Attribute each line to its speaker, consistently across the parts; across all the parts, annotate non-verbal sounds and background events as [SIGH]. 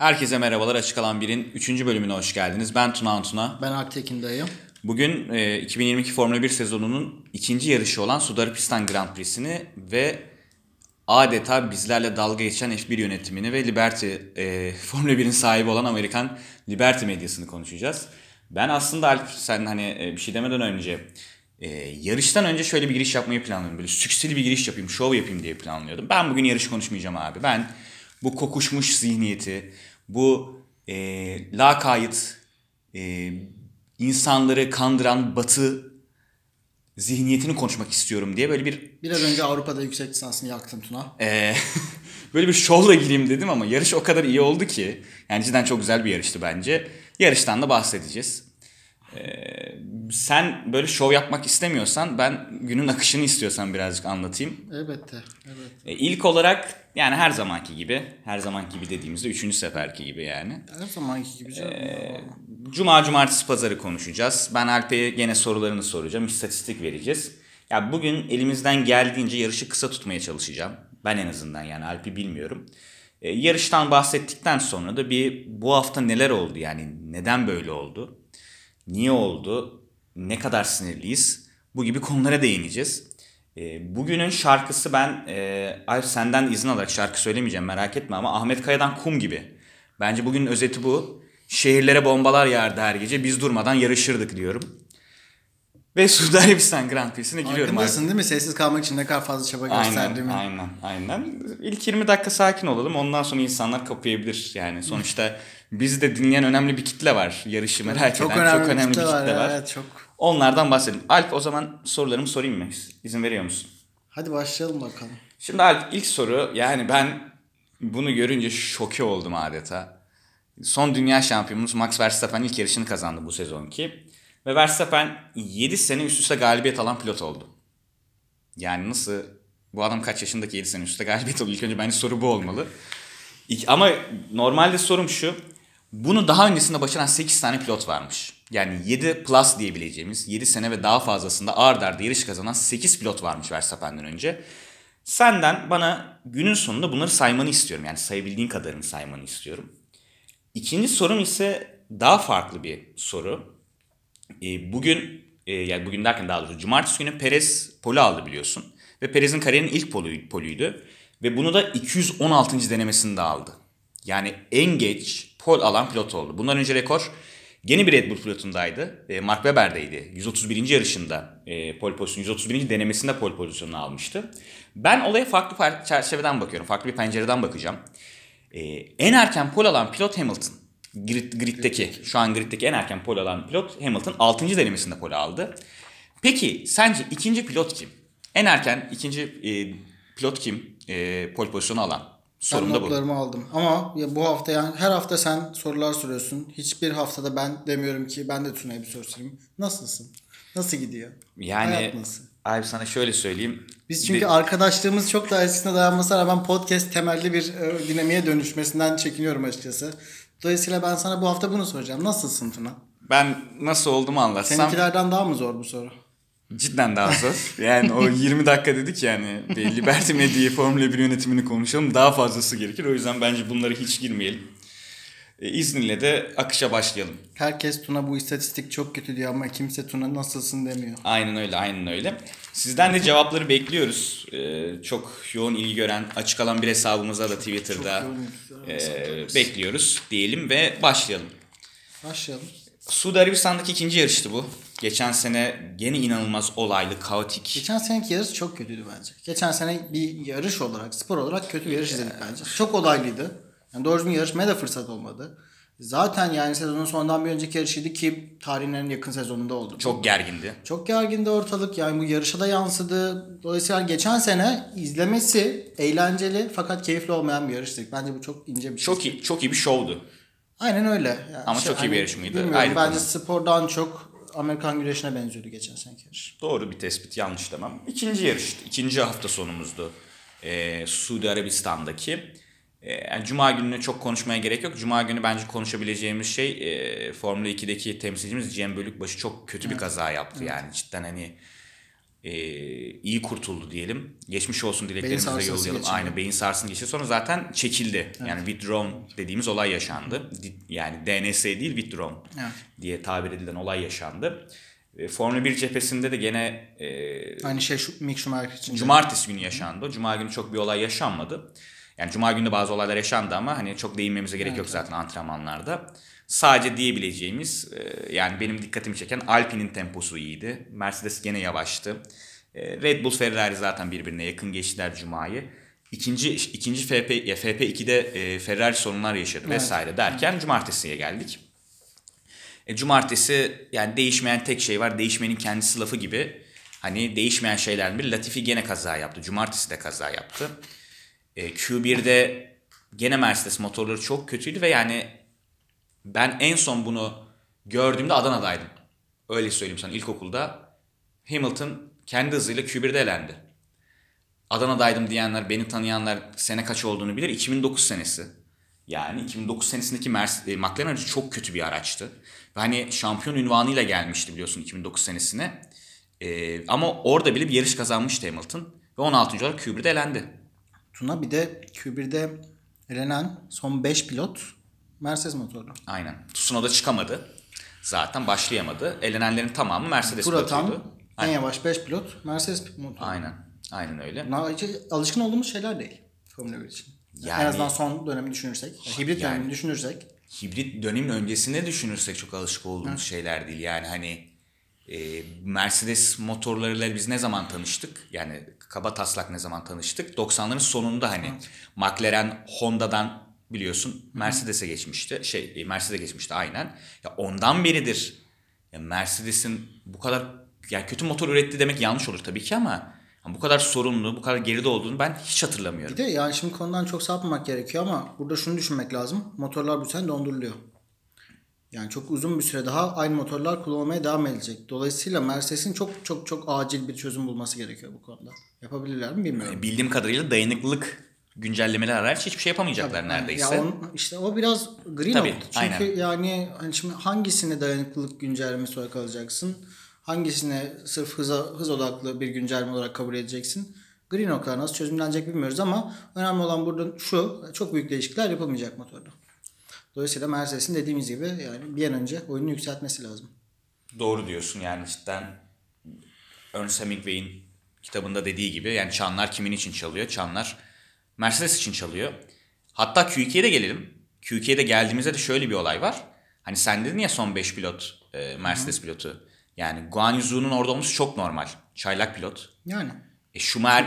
Speaker 1: Herkese merhabalar. Açık Alan 1'in 3. bölümüne hoş geldiniz. Ben Tuna Antuna.
Speaker 2: Ben Aktekin dayım.
Speaker 1: Bugün e, 2022 Formula 1 sezonunun ikinci yarışı olan Suudi Arabistan Grand Prix'sini ve adeta bizlerle dalga geçen F1 yönetimini ve Liberty e, [LAUGHS] Formula 1'in sahibi olan Amerikan Liberty medyasını konuşacağız. Ben aslında Alp sen hani e, bir şey demeden önce e, yarıştan önce şöyle bir giriş yapmayı planlıyordum. Böyle sükseli bir giriş yapayım, şov yapayım diye planlıyordum. Ben bugün yarış konuşmayacağım abi. Ben bu kokuşmuş zihniyeti, bu e, lakayt, e, insanları kandıran batı zihniyetini konuşmak istiyorum diye böyle bir
Speaker 2: Biraz önce Avrupa'da yüksek lisansını yaktın Tuna.
Speaker 1: e, [LAUGHS] böyle bir şovla gireyim dedim ama yarış o kadar iyi oldu ki yani cidden çok güzel bir yarıştı bence. Yarıştan da bahsedeceğiz. E, sen böyle şov yapmak istemiyorsan ben günün akışını istiyorsan birazcık anlatayım.
Speaker 2: Elbette. Evet.
Speaker 1: E, ilk olarak yani her zamanki gibi, her zamanki gibi dediğimizde üçüncü seferki gibi yani.
Speaker 2: Her zamanki gibi canım.
Speaker 1: Cuma, cumartesi, pazarı konuşacağız. Ben Alp'e gene sorularını soracağım. İstatistik vereceğiz. Ya bugün elimizden geldiğince yarışı kısa tutmaya çalışacağım. Ben en azından yani Alp'i bilmiyorum. E, yarıştan bahsettikten sonra da bir bu hafta neler oldu yani neden böyle oldu? Niye oldu? Ne kadar sinirliyiz? Bu gibi konulara değineceğiz. E, bugünün şarkısı ben e, Alp senden izin alarak şarkı söylemeyeceğim merak etme ama Ahmet Kaya'dan Kum gibi. Bence bugünün özeti bu. Şehirlere bombalar yağardı her gece. Biz durmadan yarışırdık diyorum. Ve [LAUGHS] Suudi Arabistan Grand Prix'sine giriyorum
Speaker 2: Farkındasın değil mi? Sessiz kalmak için ne kadar fazla çaba gösterdiğimi.
Speaker 1: Aynen, aynen, aynen. İlk 20 dakika sakin olalım. Ondan sonra insanlar kapayabilir. Yani sonuçta [LAUGHS] bizi de dinleyen önemli bir kitle var. Yarışı merak
Speaker 2: çok
Speaker 1: eden.
Speaker 2: önemli
Speaker 1: çok önemli bir kitle var.
Speaker 2: var. Evet çok.
Speaker 1: Onlardan bahsedelim. Alp o zaman sorularımı sorayım mı? İzin veriyor musun?
Speaker 2: Hadi başlayalım bakalım.
Speaker 1: Şimdi Alp ilk soru yani ben bunu görünce şoke oldum adeta. Son dünya şampiyonumuz Max Verstappen ilk yarışını kazandı bu sezonki. Ve Verstappen 7 sene üst üste galibiyet alan pilot oldu. Yani nasıl bu adam kaç yaşındaki 7 sene üst üste galibiyet oldu? İlk önce bence soru bu olmalı. İlk- Ama normalde sorum şu. Bunu daha öncesinde başaran 8 tane pilot varmış. Yani 7 plus diyebileceğimiz 7 sene ve daha fazlasında ard arda yarış kazanan 8 pilot varmış Verstappen'den önce. Senden bana günün sonunda bunları saymanı istiyorum. Yani sayabildiğin kadarını saymanı istiyorum. İkinci sorum ise daha farklı bir soru. E, bugün e, yani bugün derken daha doğrusu cumartesi günü Perez poli aldı biliyorsun. Ve Perez'in kariyerinin ilk polu, polüydü. Ve bunu da 216. denemesinde aldı. Yani en geç pol alan pilot oldu. Bundan önce rekor yeni bir Red Bull pilotundaydı. E, Mark Webber'deydi. 131. yarışında e, pol pozisyonu, 131. denemesinde pol pozisyonunu almıştı. Ben olaya farklı çerçeveden bakıyorum. Farklı bir pencereden bakacağım. E, en erken pol alan pilot Hamilton. Grid, grid'deki, şu an grid'deki en erken pol alan pilot Hamilton 6. denemesinde pol aldı. Peki sence ikinci pilot kim? En erken ikinci e, pilot kim? E, pol pozisyonu alan.
Speaker 2: Ben
Speaker 1: Sorum da bu.
Speaker 2: notlarımı aldım. Ama ya bu hafta yani her hafta sen sorular soruyorsun. Hiçbir haftada ben demiyorum ki ben de Tuna'ya bir soru sorayım. Nasılsın? Nasıl gidiyor?
Speaker 1: Yani
Speaker 2: Hayat nasıl?
Speaker 1: abi sana şöyle söyleyeyim.
Speaker 2: Biz çünkü
Speaker 1: De-
Speaker 2: arkadaşlığımız çok daha eskisine dayanmasına rağmen podcast temelli bir e, dinamiğe dönüşmesinden çekiniyorum açıkçası. Dolayısıyla ben sana bu hafta bunu soracağım. Nasılsın Tuna?
Speaker 1: ben nasıl olduğumu anlatsam
Speaker 2: Seninkilerden daha mı zor bu soru?
Speaker 1: Cidden daha zor. Yani o 20 dakika dedik yani Liberty Media Formula 1 yönetimini konuşalım. Daha fazlası gerekir. O yüzden bence bunlara hiç girmeyelim. E, izninle de akışa başlayalım.
Speaker 2: Herkes Tuna bu istatistik çok kötü diyor ama kimse Tuna nasılsın demiyor.
Speaker 1: Aynen öyle, aynen öyle. Sizden de cevapları bekliyoruz. Ee, çok yoğun ilgi gören açık alan bir hesabımıza da Twitter'da e, bekliyoruz diyelim ve başlayalım.
Speaker 2: Başlayalım.
Speaker 1: Suudi Arabistan'daki ikinci yarıştı bu. Geçen sene gene inanılmaz olaylı, kaotik.
Speaker 2: Geçen seneki yarış çok kötüydü bence. Geçen sene bir yarış olarak, spor olarak kötü bir yarış izledik bence. Çok olaylıydı. Yani doğru düzgün yarışmaya da fırsat olmadı. Zaten yani sezonun sondan bir önceki yarışıydı ki tarihin en yakın sezonunda oldu.
Speaker 1: Çok gergindi.
Speaker 2: Çok gergindi ortalık yani bu yarışa da yansıdı. Dolayısıyla geçen sene izlemesi eğlenceli fakat keyifli olmayan bir yarıştı. Bence bu çok ince bir şey.
Speaker 1: Çok iyi, çok iyi bir şovdu.
Speaker 2: Aynen öyle. Yani
Speaker 1: Ama çok iyi bir yarış mıydı?
Speaker 2: Bilmiyorum. Bence
Speaker 1: konu.
Speaker 2: spordan çok Amerikan güreşine benziyordu geçen seneki yarış.
Speaker 1: Doğru bir tespit, yanlış demem. İkinci yarıştı, ikinci hafta sonumuzdu. Ee, Suudi Arabistan'daki. Ee, yani Cuma gününü çok konuşmaya gerek yok. Cuma günü bence konuşabileceğimiz şey e, Formula 2'deki temsilcimiz Cem Bölükbaşı çok kötü bir kaza yaptı. Yani cidden hani e, iyi kurtuldu diyelim. Geçmiş olsun dileklerimizi yollayalım. Aynı beyin sarsıntısı geçirdi. Sonra zaten çekildi. Yani withdrawn dediğimiz olay yaşandı. Yani DNS değil withdrawn
Speaker 2: Evet.
Speaker 1: diye tabir edilen olay yaşandı. E, Formula 1 cephesinde de gene e,
Speaker 2: Aynı şey şu Mick Schumacher için.
Speaker 1: Cumartesi günü yaşandı. Cuma günü çok bir olay yaşanmadı. Yani cuma günü de bazı olaylar yaşandı ama hani çok değinmemize gerek yok zaten antrenmanlarda. Sadece diyebileceğimiz e, yani benim dikkatimi çeken Alpine'in temposu iyiydi. Mercedes gene yavaştı. E, Red Bull Ferrari zaten birbirine yakın geçtiler cumayı. İkinci ikinci FP ya FP2'de e, Ferrari sorunlar yaşadı vesaire derken cumartesiye geldik. E, cumartesi yani değişmeyen tek şey var. Değişmenin kendisi lafı gibi. Hani değişmeyen şeyler bir Latifi gene kaza yaptı. Cumartesi de kaza yaptı. E, Q1'de gene Mercedes motorları çok kötüydü ve yani ben en son bunu gördüğümde Adana'daydım. Öyle söyleyeyim sana ilkokulda. Hamilton kendi hızıyla Q1'de elendi. Adana'daydım diyenler, beni tanıyanlar sene kaç olduğunu bilir. 2009 senesi. Yani 2009 senesindeki Mercedes, McLaren aracı çok kötü bir araçtı. Ve hani şampiyon ünvanıyla gelmişti biliyorsun 2009 senesine. E, ama orada bile bir yarış kazanmıştı Hamilton. Ve 16. olarak Q1'de elendi.
Speaker 2: Tuna bir de Q1'de elenen son 5 pilot Mercedes motorlu.
Speaker 1: Aynen. Tsunoda çıkamadı. Zaten başlayamadı. Elenenlerin tamamı Mercedes
Speaker 2: Tur atan
Speaker 1: pilotuydu.
Speaker 2: en yavaş 5 pilot Mercedes motorlu.
Speaker 1: Aynen. Aynen öyle.
Speaker 2: Bunlar hiç alışkın olduğumuz şeyler değil Formula 1 için.
Speaker 1: Yani-
Speaker 2: en azından son dönemi düşünürsek, hibrit
Speaker 1: Yani-
Speaker 2: dönemini düşünürsek
Speaker 1: hibrit dönemin öncesine düşünürsek çok alışık olduğumuz şeyler değil. Yani hani e, Mercedes motorlarıyla biz ne zaman tanıştık? Yani kaba taslak ne zaman tanıştık? 90'ların sonunda hani McLaren Honda'dan biliyorsun Mercedes'e geçmişti. Şey e, Mercedes'e geçmişti aynen. Ya ondan beridir ya Mercedes'in bu kadar yani kötü motor üretti demek yanlış olur tabii ki ama bu kadar sorunlu, bu kadar geride olduğunu ben hiç hatırlamıyorum.
Speaker 2: Bir de yani şimdi konudan çok sapmamak gerekiyor ama burada şunu düşünmek lazım. Motorlar bu sene donduruluyor. Yani çok uzun bir süre daha aynı motorlar kullanmaya devam edecek. Dolayısıyla Mercedes'in çok çok çok acil bir çözüm bulması gerekiyor bu konuda. Yapabilirler mi bilmiyorum.
Speaker 1: Bildiğim kadarıyla dayanıklılık güncellemeler hariç hiçbir şey yapamayacaklar neredeyse.
Speaker 2: Ya on, işte o biraz green
Speaker 1: Tabii.
Speaker 2: Çünkü
Speaker 1: aynen.
Speaker 2: yani hani şimdi hangisine dayanıklılık güncellemesi olarak alacaksın? Hangisine sırf hıza, hız odaklı bir güncelleme olarak kabul edeceksin? Green noktalar nasıl çözümlenecek bilmiyoruz ama önemli olan burada şu çok büyük değişiklikler yapılmayacak motorda. Dolayısıyla Mercedes'in dediğimiz gibi yani bir an önce oyunu yükseltmesi lazım.
Speaker 1: Doğru diyorsun yani cidden Ernest Hemingway'in kitabında dediği gibi yani çanlar kimin için çalıyor? Çanlar Mercedes için çalıyor. Hatta Q2'ye de gelelim. Q2'ye de geldiğimizde de şöyle bir olay var. Hani sen dedin ya son 5 pilot e, Mercedes pilotu. Yani Guan Yuzu'nun orada olması çok normal. Çaylak pilot.
Speaker 2: Yani
Speaker 1: E,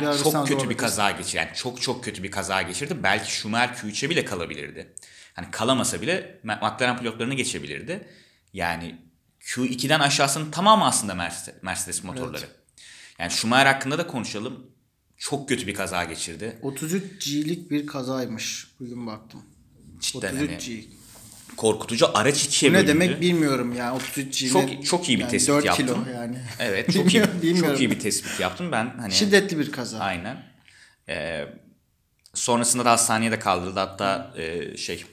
Speaker 2: Bir arasından
Speaker 1: çok kötü bir kaza geçirdi. Yani çok çok kötü bir kaza geçirdi. Belki Schumacher Q3'e bile kalabilirdi. Hani kalamasa bile McLaren pilotlarını geçebilirdi. Yani Q2'den aşağısının tamamı aslında Mercedes, Mercedes motorları. Yani Schumacher hakkında da konuşalım. Çok kötü bir kaza geçirdi.
Speaker 2: 33 G'lik bir kazaymış. Bugün baktım.
Speaker 1: Cidden
Speaker 2: 33
Speaker 1: hani
Speaker 2: G.
Speaker 1: korkutucu araç ikiye
Speaker 2: Bu ne
Speaker 1: bölündü.
Speaker 2: demek bilmiyorum yani 33 G.
Speaker 1: Çok- çok iyi bir
Speaker 2: yani
Speaker 1: tespit
Speaker 2: 4
Speaker 1: yaptın.
Speaker 2: kilo yani.
Speaker 1: Evet [LAUGHS] çok iyi,
Speaker 2: Bilmiyorum,
Speaker 1: çok iyi bir tespit yaptım. Ben hani
Speaker 2: Şiddetli bir kaza.
Speaker 1: Aynen. Ee, sonrasında da hastaneye de kaldırıldı. Hatta e, şey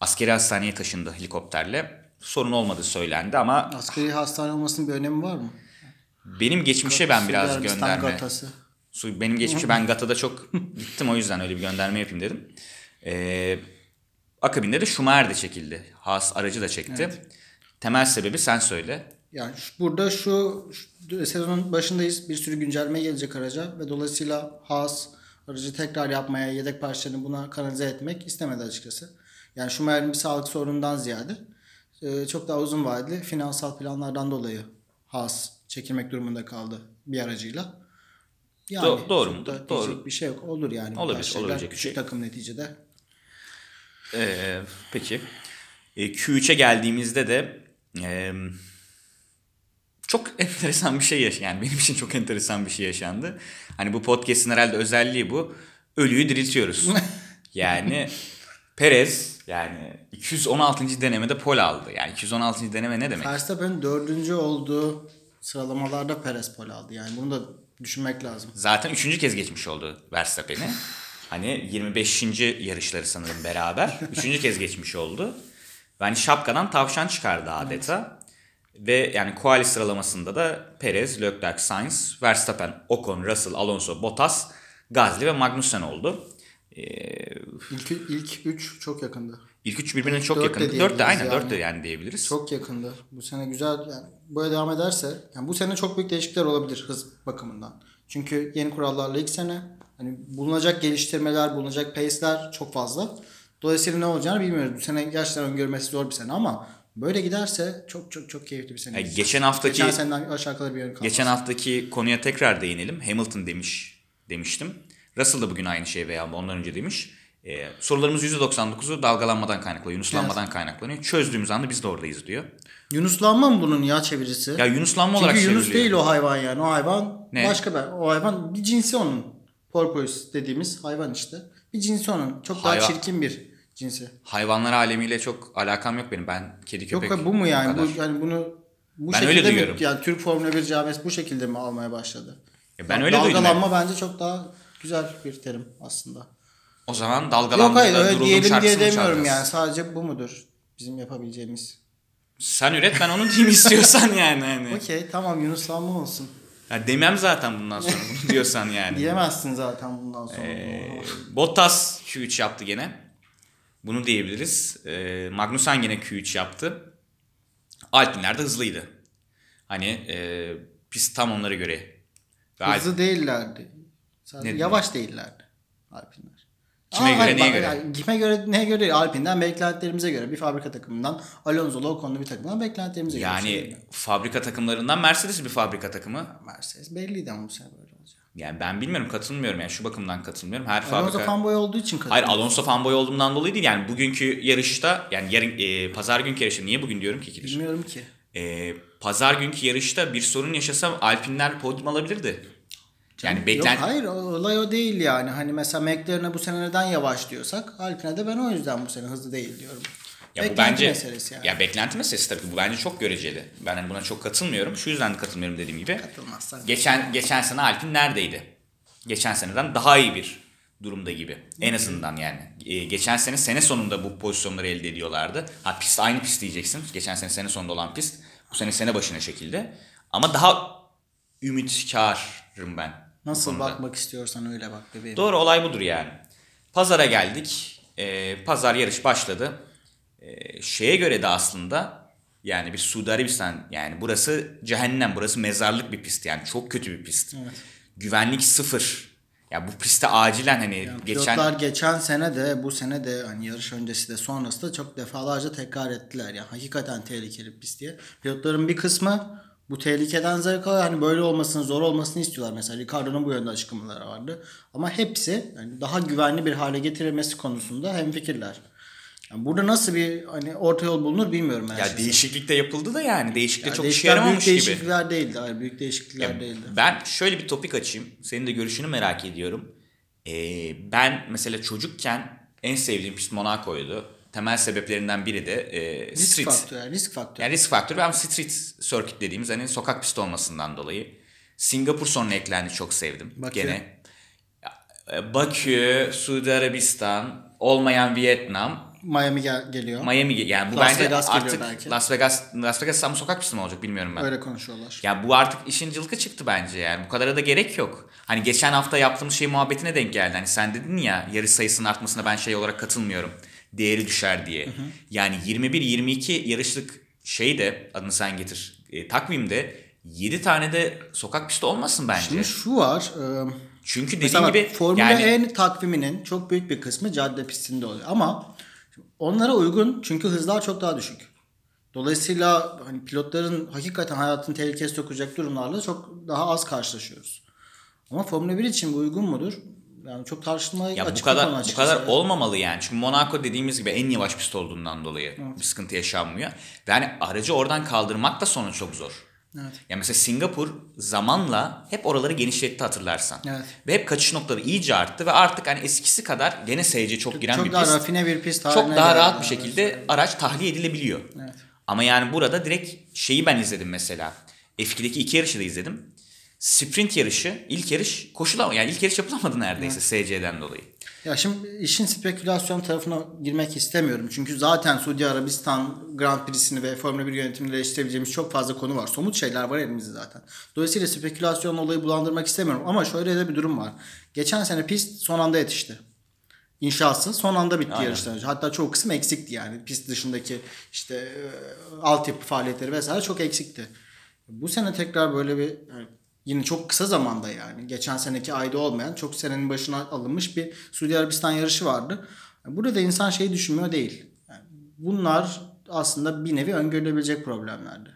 Speaker 1: askeri hastaneye taşındı helikopterle. Sorun olmadığı söylendi ama
Speaker 2: Askeri hastane olmasının bir önemi var mı?
Speaker 1: benim geçmişe ben biraz gönderme.
Speaker 2: Gatası.
Speaker 1: Su- Benim geçmişe ben Gata'da çok gittim o yüzden öyle bir gönderme yapayım dedim. Ee, akabinde de Schumacher de çekildi. Haas aracı da çekti. Temel sebebi sen söyle.
Speaker 2: Yani şu- burada şu, şu sezonun başındayız. Bir sürü güncelleme gelecek araca ve dolayısıyla Haas aracı tekrar yapmaya, yedek parçalarını buna kanalize etmek istemedi açıkçası. Yani Schumacher'in bir sağlık sorunundan ziyade e, çok daha uzun vadeli finansal planlardan dolayı Haas çekilmek durumunda kaldı bir aracıyla. Yani
Speaker 1: Do- doğru
Speaker 2: da
Speaker 1: Doğru.
Speaker 2: bir şey yok. Olur yani.
Speaker 1: Olabilir, olabilecek bir
Speaker 2: Küçük
Speaker 1: şey.
Speaker 2: takım neticede.
Speaker 1: Ee, peki. E, Q3'e geldiğimizde de e, çok enteresan bir şey yaşandı. Yani benim için çok enteresan bir şey yaşandı. Hani bu podcast'in herhalde özelliği bu. Ölüyü diriltiyoruz. [LAUGHS] yani Perez yani 216. denemede pol aldı. Yani 216. deneme ne demek?
Speaker 2: Verstappen dördüncü olduğu sıralamalarda Perez pol aldı. Yani bunu da düşünmek lazım.
Speaker 1: Zaten üçüncü kez geçmiş oldu Verstappen'i. [LAUGHS] Hani 25. yarışları sanırım beraber. Üçüncü kez geçmiş oldu. Ve hani şapkadan tavşan çıkardı adeta. Ve yani quali sıralamasında da Perez, Leclerc, Sainz, Verstappen, Ocon, Russell, Alonso, Bottas, Gasly ve Magnussen oldu. Ee,
Speaker 2: İlk, ilk üç çok yakındı.
Speaker 1: ilk üç birbirine çok
Speaker 2: Dört de
Speaker 1: yakındı. Dört de aynen
Speaker 2: yani.
Speaker 1: dört de yani diyebiliriz.
Speaker 2: Çok yakındı. Bu sene güzel yani böyle devam ederse yani bu sene çok büyük değişiklikler olabilir hız bakımından. Çünkü yeni kurallarla ilk sene hani bulunacak geliştirmeler, bulunacak pace'ler çok fazla. Dolayısıyla ne olacağını bilmiyoruz. Bu sene gerçekten öngörmesi zor bir sene ama böyle giderse çok çok çok keyifli bir sene.
Speaker 1: Yani
Speaker 2: olacak.
Speaker 1: geçen haftaki
Speaker 2: Geçen seneden aşağı kalır bir yön kalmaz.
Speaker 1: Geçen haftaki konuya tekrar değinelim. Hamilton demiş demiştim. Russell da bugün aynı şey veya ondan önce demiş. Ee, sorularımız %99'u dalgalanmadan kaynaklanıyor, yunuslanmadan kaynaklanıyor. Çözdüğümüz anda biz de oradayız diyor.
Speaker 2: Yunuslanma mı bunun ya çevirisi?
Speaker 1: Ya yunuslanma
Speaker 2: Çünkü
Speaker 1: olarak
Speaker 2: Yunus
Speaker 1: çevriliyor.
Speaker 2: değil o hayvan yani. O hayvan
Speaker 1: Ne?
Speaker 2: başka bir o hayvan bir cinsi onun. Porpoise dediğimiz hayvan işte. Bir cinsi onun. Çok daha
Speaker 1: Hayvan-
Speaker 2: çirkin bir cinsi.
Speaker 1: Hayvanlar alemiyle çok alakam yok benim. Ben kedi
Speaker 2: Yok
Speaker 1: köpek
Speaker 2: abi, bu mu yani? Bu yani bunu bu
Speaker 1: Ben
Speaker 2: şekilde
Speaker 1: öyle
Speaker 2: mi
Speaker 1: duyuyorum.
Speaker 2: yani Türk Formula 1 camiası bu şekilde mi almaya başladı?
Speaker 1: Ya ben öyle duydum.
Speaker 2: Dalgalanma bence çok daha güzel bir terim aslında.
Speaker 1: O zaman
Speaker 2: Yok hayır öyle
Speaker 1: duruldum
Speaker 2: diyelim diye demiyorum
Speaker 1: çalacağız.
Speaker 2: yani. Sadece bu mudur bizim yapabileceğimiz?
Speaker 1: Sen üret ben onu diyeyim istiyorsan [LAUGHS] yani. Hani.
Speaker 2: Okey tamam Yunuslanma olsun.
Speaker 1: Ya demem zaten bundan sonra bunu diyorsan yani.
Speaker 2: Diyemezsin zaten bundan sonra.
Speaker 1: Ee, Bottas Q3 yaptı gene. Bunu diyebiliriz. Ee, Magnussen gene Q3 yaptı. Alpinler de hızlıydı. Hani e, pist tam onlara göre. Ve
Speaker 2: Hızlı değillerdi. Sadece
Speaker 1: Ne-
Speaker 2: yavaş değillerdi Alpinler.
Speaker 1: Kime göre,
Speaker 2: hayır,
Speaker 1: neye
Speaker 2: bak,
Speaker 1: göre?
Speaker 2: yani kime göre neye göre değil. Alpin'den beklentilerimize göre bir fabrika takımından Alonso'lu Ocon'lu bir takımdan beklentilerimize göre.
Speaker 1: yani fabrika takımlarından Mercedes bir fabrika takımı.
Speaker 2: Mercedes belliydi ama bu sene böyle olacak.
Speaker 1: Yani ben bilmiyorum katılmıyorum yani şu bakımdan katılmıyorum. Her
Speaker 2: Alonso
Speaker 1: fabrika
Speaker 2: fanboy olduğu için
Speaker 1: Hayır
Speaker 2: katılıyor.
Speaker 1: Alonso fanboy olduğumdan dolayı değil yani bugünkü yarışta yani yarın e, pazar günkü yarışta niye bugün diyorum ki ikidir.
Speaker 2: Bilmiyorum ki.
Speaker 1: E, pazar günkü yarışta bir sorun yaşasam Alpinler podyum alabilirdi. Yani beklent
Speaker 2: Yok hayır olay o değil yani. Hani mesela McLaren'e bu sene neden yavaş diyorsak Alpine de ben o yüzden bu sene hızlı değil diyorum.
Speaker 1: Ya bu
Speaker 2: Beklenti
Speaker 1: bence
Speaker 2: meselesi yani.
Speaker 1: ya beklenti meselesi tabii ki bu bence çok göreceli. Ben hani buna çok katılmıyorum. Şu yüzden de katılmıyorum dediğim gibi.
Speaker 2: Katılmazsan.
Speaker 1: Geçen geçen sene Alpin neredeydi? Geçen seneden daha iyi bir durumda gibi. En azından yani. Ee, geçen sene sene sonunda bu pozisyonları elde ediyorlardı. Ha pist aynı pist diyeceksin. Geçen sene sene sonunda olan pist. Bu sene sene başına çekildi. Ama daha ümitkarım ben.
Speaker 2: Nasıl bakmak istiyorsan öyle bak bebeğim.
Speaker 1: Doğru olay budur yani. Pazara geldik. Ee, pazar yarış başladı. Ee, şeye göre de aslında yani bir Suudi Arabistan yani burası cehennem burası mezarlık bir pist yani çok kötü bir pist. Güvenlik sıfır. Ya bu pistte acilen hani geçen
Speaker 2: Pilotlar geçen sene de bu sene de hani yarış öncesi de sonrası da çok defalarca tekrar ettiler. Yani hakikaten tehlikeli bir pist diye. Pilotların bir kısmı bu tehlikeden zevk alıyor. Hani böyle olmasını, zor olmasını istiyorlar. Mesela Ricardo'nun bu yönde açıklamaları vardı. Ama hepsi yani daha güvenli bir hale getirilmesi konusunda hemfikirler. Yani burada nasıl bir hani orta yol bulunur bilmiyorum
Speaker 1: ya
Speaker 2: şahsen.
Speaker 1: değişiklik de yapıldı da yani değişiklik de
Speaker 2: Yani
Speaker 1: çok işe yaramamış
Speaker 2: büyük
Speaker 1: gibi.
Speaker 2: değişiklikler değildi. Hayır, büyük değişiklikler değildi.
Speaker 1: Ben şöyle bir topik açayım. Senin de görüşünü merak ediyorum. Ee, ben mesela çocukken en sevdiğim pist Monaco'ydu. Temel sebeplerinden biri de e,
Speaker 2: Risk
Speaker 1: street.
Speaker 2: faktörü. Yani risk faktörü.
Speaker 1: Yani risk faktörü ama street circuit dediğimiz hani sokak pisti olmasından dolayı. Singapur sonra eklendi çok sevdim.
Speaker 2: Bakü.
Speaker 1: Gene. E, Bakü, Suudi Arabistan, olmayan Vietnam,
Speaker 2: Miami gel- geliyor.
Speaker 1: Miami yani bu
Speaker 2: Las
Speaker 1: bence
Speaker 2: Vegas
Speaker 1: artık
Speaker 2: belki.
Speaker 1: Las Vegas Las Vegas ama sokak pisti mi olacak bilmiyorum ben.
Speaker 2: Öyle konuşuyorlar.
Speaker 1: Ya bu artık işin cılkı çıktı bence yani. Bu kadara da gerek yok. Hani geçen hafta yaptığımız şey muhabbetine denk geldi. Hani sen dedin ya yarış sayısının artmasına ben şey olarak katılmıyorum. Değeri düşer diye. Yani 21-22 yarışlık şey de adını sen getir e, takvimde 7 tane de sokak pisti olmasın bence.
Speaker 2: Şimdi şu var. e,
Speaker 1: Çünkü dediğin
Speaker 2: mesela
Speaker 1: gibi
Speaker 2: Formula
Speaker 1: yani
Speaker 2: E takviminin çok büyük bir kısmı cadde pistinde oluyor. Ama onlara uygun çünkü hızlar çok daha düşük. Dolayısıyla hani pilotların hakikaten hayatını tehlikeye sokacak durumlarla çok daha az karşılaşıyoruz. Ama Formula 1 için bu uygun mudur? Yani çok tartışılmaya
Speaker 1: ya bu
Speaker 2: açık konu
Speaker 1: kadar bu kadar olmamalı yani. Çünkü Monaco dediğimiz gibi en yavaş pist olduğundan dolayı bir sıkıntı yaşanmıyor. Ve hani aracı oradan kaldırmak da sonra çok zor.
Speaker 2: Evet.
Speaker 1: Ya mesela Singapur zamanla hep oraları genişletti hatırlarsan.
Speaker 2: Evet.
Speaker 1: Ve hep kaçış noktaları iyice arttı ve artık hani eskisi kadar gene SC çok giren
Speaker 2: çok
Speaker 1: bir
Speaker 2: daha
Speaker 1: pist.
Speaker 2: rafine bir pist
Speaker 1: Çok daha rahat bir şekilde araç tahliye edilebiliyor.
Speaker 2: Evet.
Speaker 1: Ama yani burada direkt şeyi ben izledim mesela. F2'deki iki yarışı da izledim. Sprint yarışı, ilk yarış koşulamadı. Yani ilk yarış yapılamadı neredeyse SC'den dolayı.
Speaker 2: Ya şimdi işin spekülasyon tarafına girmek istemiyorum. Çünkü zaten Suudi Arabistan Grand Prix'sini ve Formula 1 yönetimini eleştirebileceğimiz çok fazla konu var. Somut şeyler var elimizde zaten. Dolayısıyla spekülasyon olayı bulandırmak istemiyorum. Ama şöyle de bir durum var. Geçen sene pist son anda yetişti. İnşası son anda bitti
Speaker 1: Aynen.
Speaker 2: yarıştan önce. Hatta çoğu kısım eksikti yani. Pist dışındaki işte e, altyapı faaliyetleri vesaire çok eksikti. Bu sene tekrar böyle bir yani yine çok kısa zamanda yani geçen seneki ayda olmayan çok senenin başına alınmış bir Suudi Arabistan yarışı vardı. Burada insan şeyi düşünmüyor değil. Yani bunlar aslında bir nevi öngörülebilecek problemlerdi.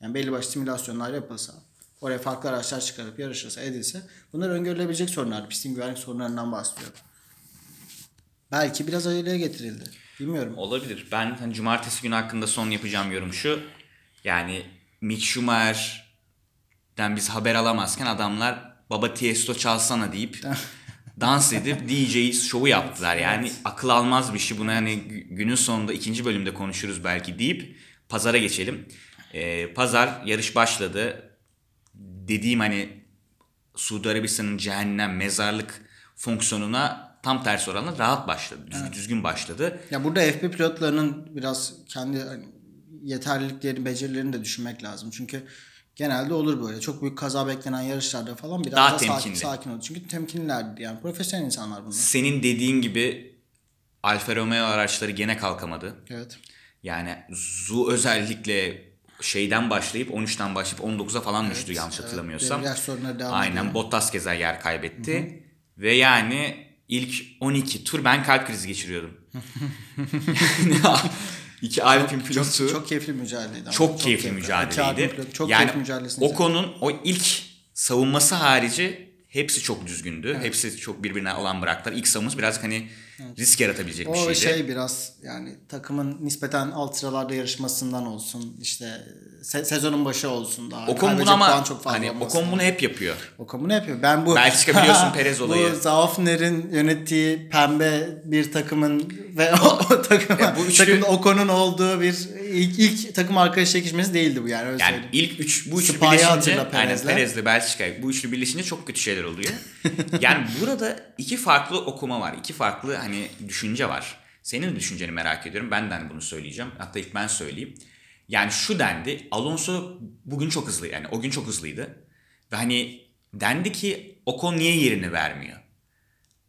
Speaker 2: Yani belli başlı simülasyonlar yapılsa, oraya farklı araçlar çıkarıp yarışılsa, edilse bunlar öngörülebilecek sorunlar. Pistin güvenlik sorunlarından bahsediyorum. Belki biraz aceleye getirildi. Bilmiyorum.
Speaker 1: Olabilir. Ben hani cumartesi günü hakkında son yapacağım yorum şu. Yani Mick Schumacher'den biz haber alamazken adamlar Baba Tiesto çalsana deyip [LAUGHS] dans edip DJ şovu yaptılar. Yani akıl almaz bir şey. Bunu hani gü- günün sonunda ikinci bölümde konuşuruz belki deyip pazara geçelim. Ee, pazar yarış başladı. Dediğim hani Suudi Arabistan'ın cehennem, mezarlık fonksiyonuna tam tersi oranla rahat başladı. Düz- Düzgün başladı.
Speaker 2: Ya burada FP pilotlarının biraz kendi hani, yeterliliklerini, becerilerini de düşünmek lazım. Çünkü genelde olur böyle. Çok büyük kaza beklenen yarışlarda falan biraz
Speaker 1: Daha
Speaker 2: daha, sakin,
Speaker 1: temkinli.
Speaker 2: sakin olur. Çünkü temkinlilerdi yani. Profesyonel insanlar bunlar.
Speaker 1: Senin dediğin gibi Alfa Romeo araçları gene kalkamadı.
Speaker 2: Evet.
Speaker 1: Yani Zu özellikle şeyden başlayıp 13'ten başlayıp 19'a falan düştü yanlış hatırlamıyorsam.
Speaker 2: Debriyaj sorunları devam
Speaker 1: Aynen
Speaker 2: ediyor.
Speaker 1: Bottas keza yer kaybetti. Ve yani ilk 12 tur ben kalp krizi geçiriyordum. [LAUGHS] yani iki Alpin pilotu
Speaker 2: Çok, çok keyifli mücadeleydi. ama.
Speaker 1: çok keyifli
Speaker 2: İki
Speaker 1: mücadeleydi.
Speaker 2: Çok
Speaker 1: yani
Speaker 2: keyifli mücadelesini.
Speaker 1: Ocon'un o ilk savunması harici hepsi çok düzgündü. Hepsi çok birbirine alan bıraktılar. İlk savunması biraz hani risk yaratabilecek bir
Speaker 2: O
Speaker 1: şeydi.
Speaker 2: şey biraz yani takımın nispeten alt sıralarda yarışmasından olsun işte se- sezonun başı olsun daha.
Speaker 1: Ocon bunu ama
Speaker 2: çok fazla
Speaker 1: hani. Ocon bunu hep yapıyor.
Speaker 2: Ocon bunu yapıyor. Ben bu
Speaker 1: Belçika biliyorsun [LAUGHS] Perez olayı.
Speaker 2: Bu Zaufner'in yönettiği pembe bir takımın ve o, [LAUGHS] o takıma,
Speaker 1: Ya bu üçlü-
Speaker 2: takımda Ocon'un olduğu bir ilk, ilk takım arkadaş çekişmesi değildi bu yani öyle
Speaker 1: Yani
Speaker 2: söyleyeyim.
Speaker 1: ilk üç bu üçlü
Speaker 2: Spah'ı
Speaker 1: birleşince aynen
Speaker 2: Perez'le.
Speaker 1: Belçika bu üçlü birleşince çok kötü şeyler oluyor. [LAUGHS] yani burada iki farklı okuma var. iki farklı hani düşünce var. Senin düşünceni merak ediyorum. Ben de hani bunu söyleyeceğim. Hatta ilk ben söyleyeyim. Yani şu dendi. Alonso bugün çok hızlı yani o gün çok hızlıydı. Ve hani dendi ki Ocon niye yerini vermiyor?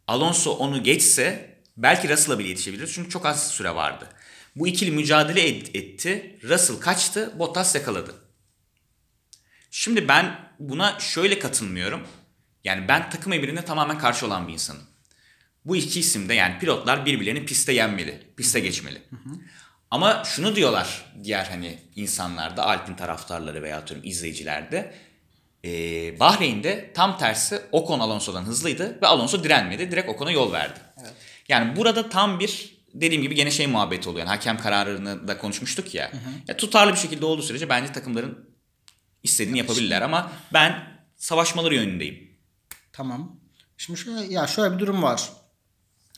Speaker 1: Alonso onu geçse belki Russell'a bile yetişebilir. Çünkü çok az süre vardı. Bu ikili mücadele et- etti. Russell kaçtı. Bottas yakaladı. Şimdi ben buna şöyle katılmıyorum. Yani ben takım emrine tamamen karşı olan bir insanım. Bu iki isim de yani pilotlar birbirlerini piste yenmeli. Piste geçmeli. Ama şunu diyorlar diğer hani insanlarda, Alpin taraftarları veya atıyorum izleyicilerde. Ee, Bahreyn'de tam tersi Ocon Alonso'dan hızlıydı ve Alonso direnmedi. Direkt Ocon'a yol verdi. Yani burada tam bir dediğim gibi gene şey muhabbeti oluyor. Yani hakem kararını da konuşmuştuk ya. ya. Tutarlı bir şekilde olduğu sürece bence takımların istediğini yapabilirler ama ben savaşmaları yönündeyim.
Speaker 2: Tamam. Şimdi şöyle, ya şöyle bir durum var.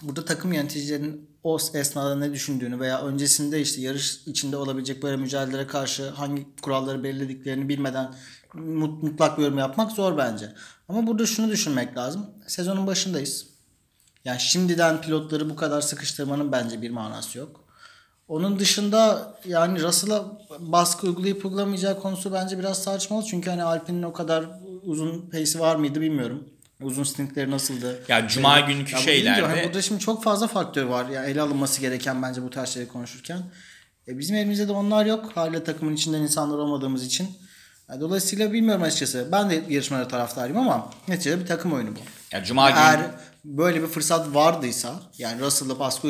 Speaker 2: Burada takım yöneticilerinin o esnada ne düşündüğünü veya öncesinde işte yarış içinde olabilecek böyle mücadelelere karşı hangi kuralları belirlediklerini bilmeden mut- mutlak bir yorum yapmak zor bence. Ama burada şunu düşünmek lazım. Sezonun başındayız. Yani şimdiden pilotları bu kadar sıkıştırmanın bence bir manası yok. Onun dışında yani Russell'a baskı uygulayıp uygulamayacağı konusu bence biraz tartışmalı. Çünkü hani Alpine'in o kadar uzun pace'i var mıydı bilmiyorum. Uzun stintleri nasıldı?
Speaker 1: Ya Cuma
Speaker 2: Ee,
Speaker 1: günkü
Speaker 2: ya
Speaker 1: şeylerde-
Speaker 2: hani burada şimdi çok fazla faktör var. Ya ele alınması gereken bence bu tarz şeyleri konuşurken. E bizim elimizde de onlar yok. Hala takımın içinden insanlar olmadığımız için. Ya dolayısıyla bilmiyorum açıkçası. Ben de yarışmaları taraftarıyım ama neticede bir takım oyunu bu.
Speaker 1: Ya Cuma günü
Speaker 2: Eğer böyle bir fırsat vardıysa yani Russell'la baskı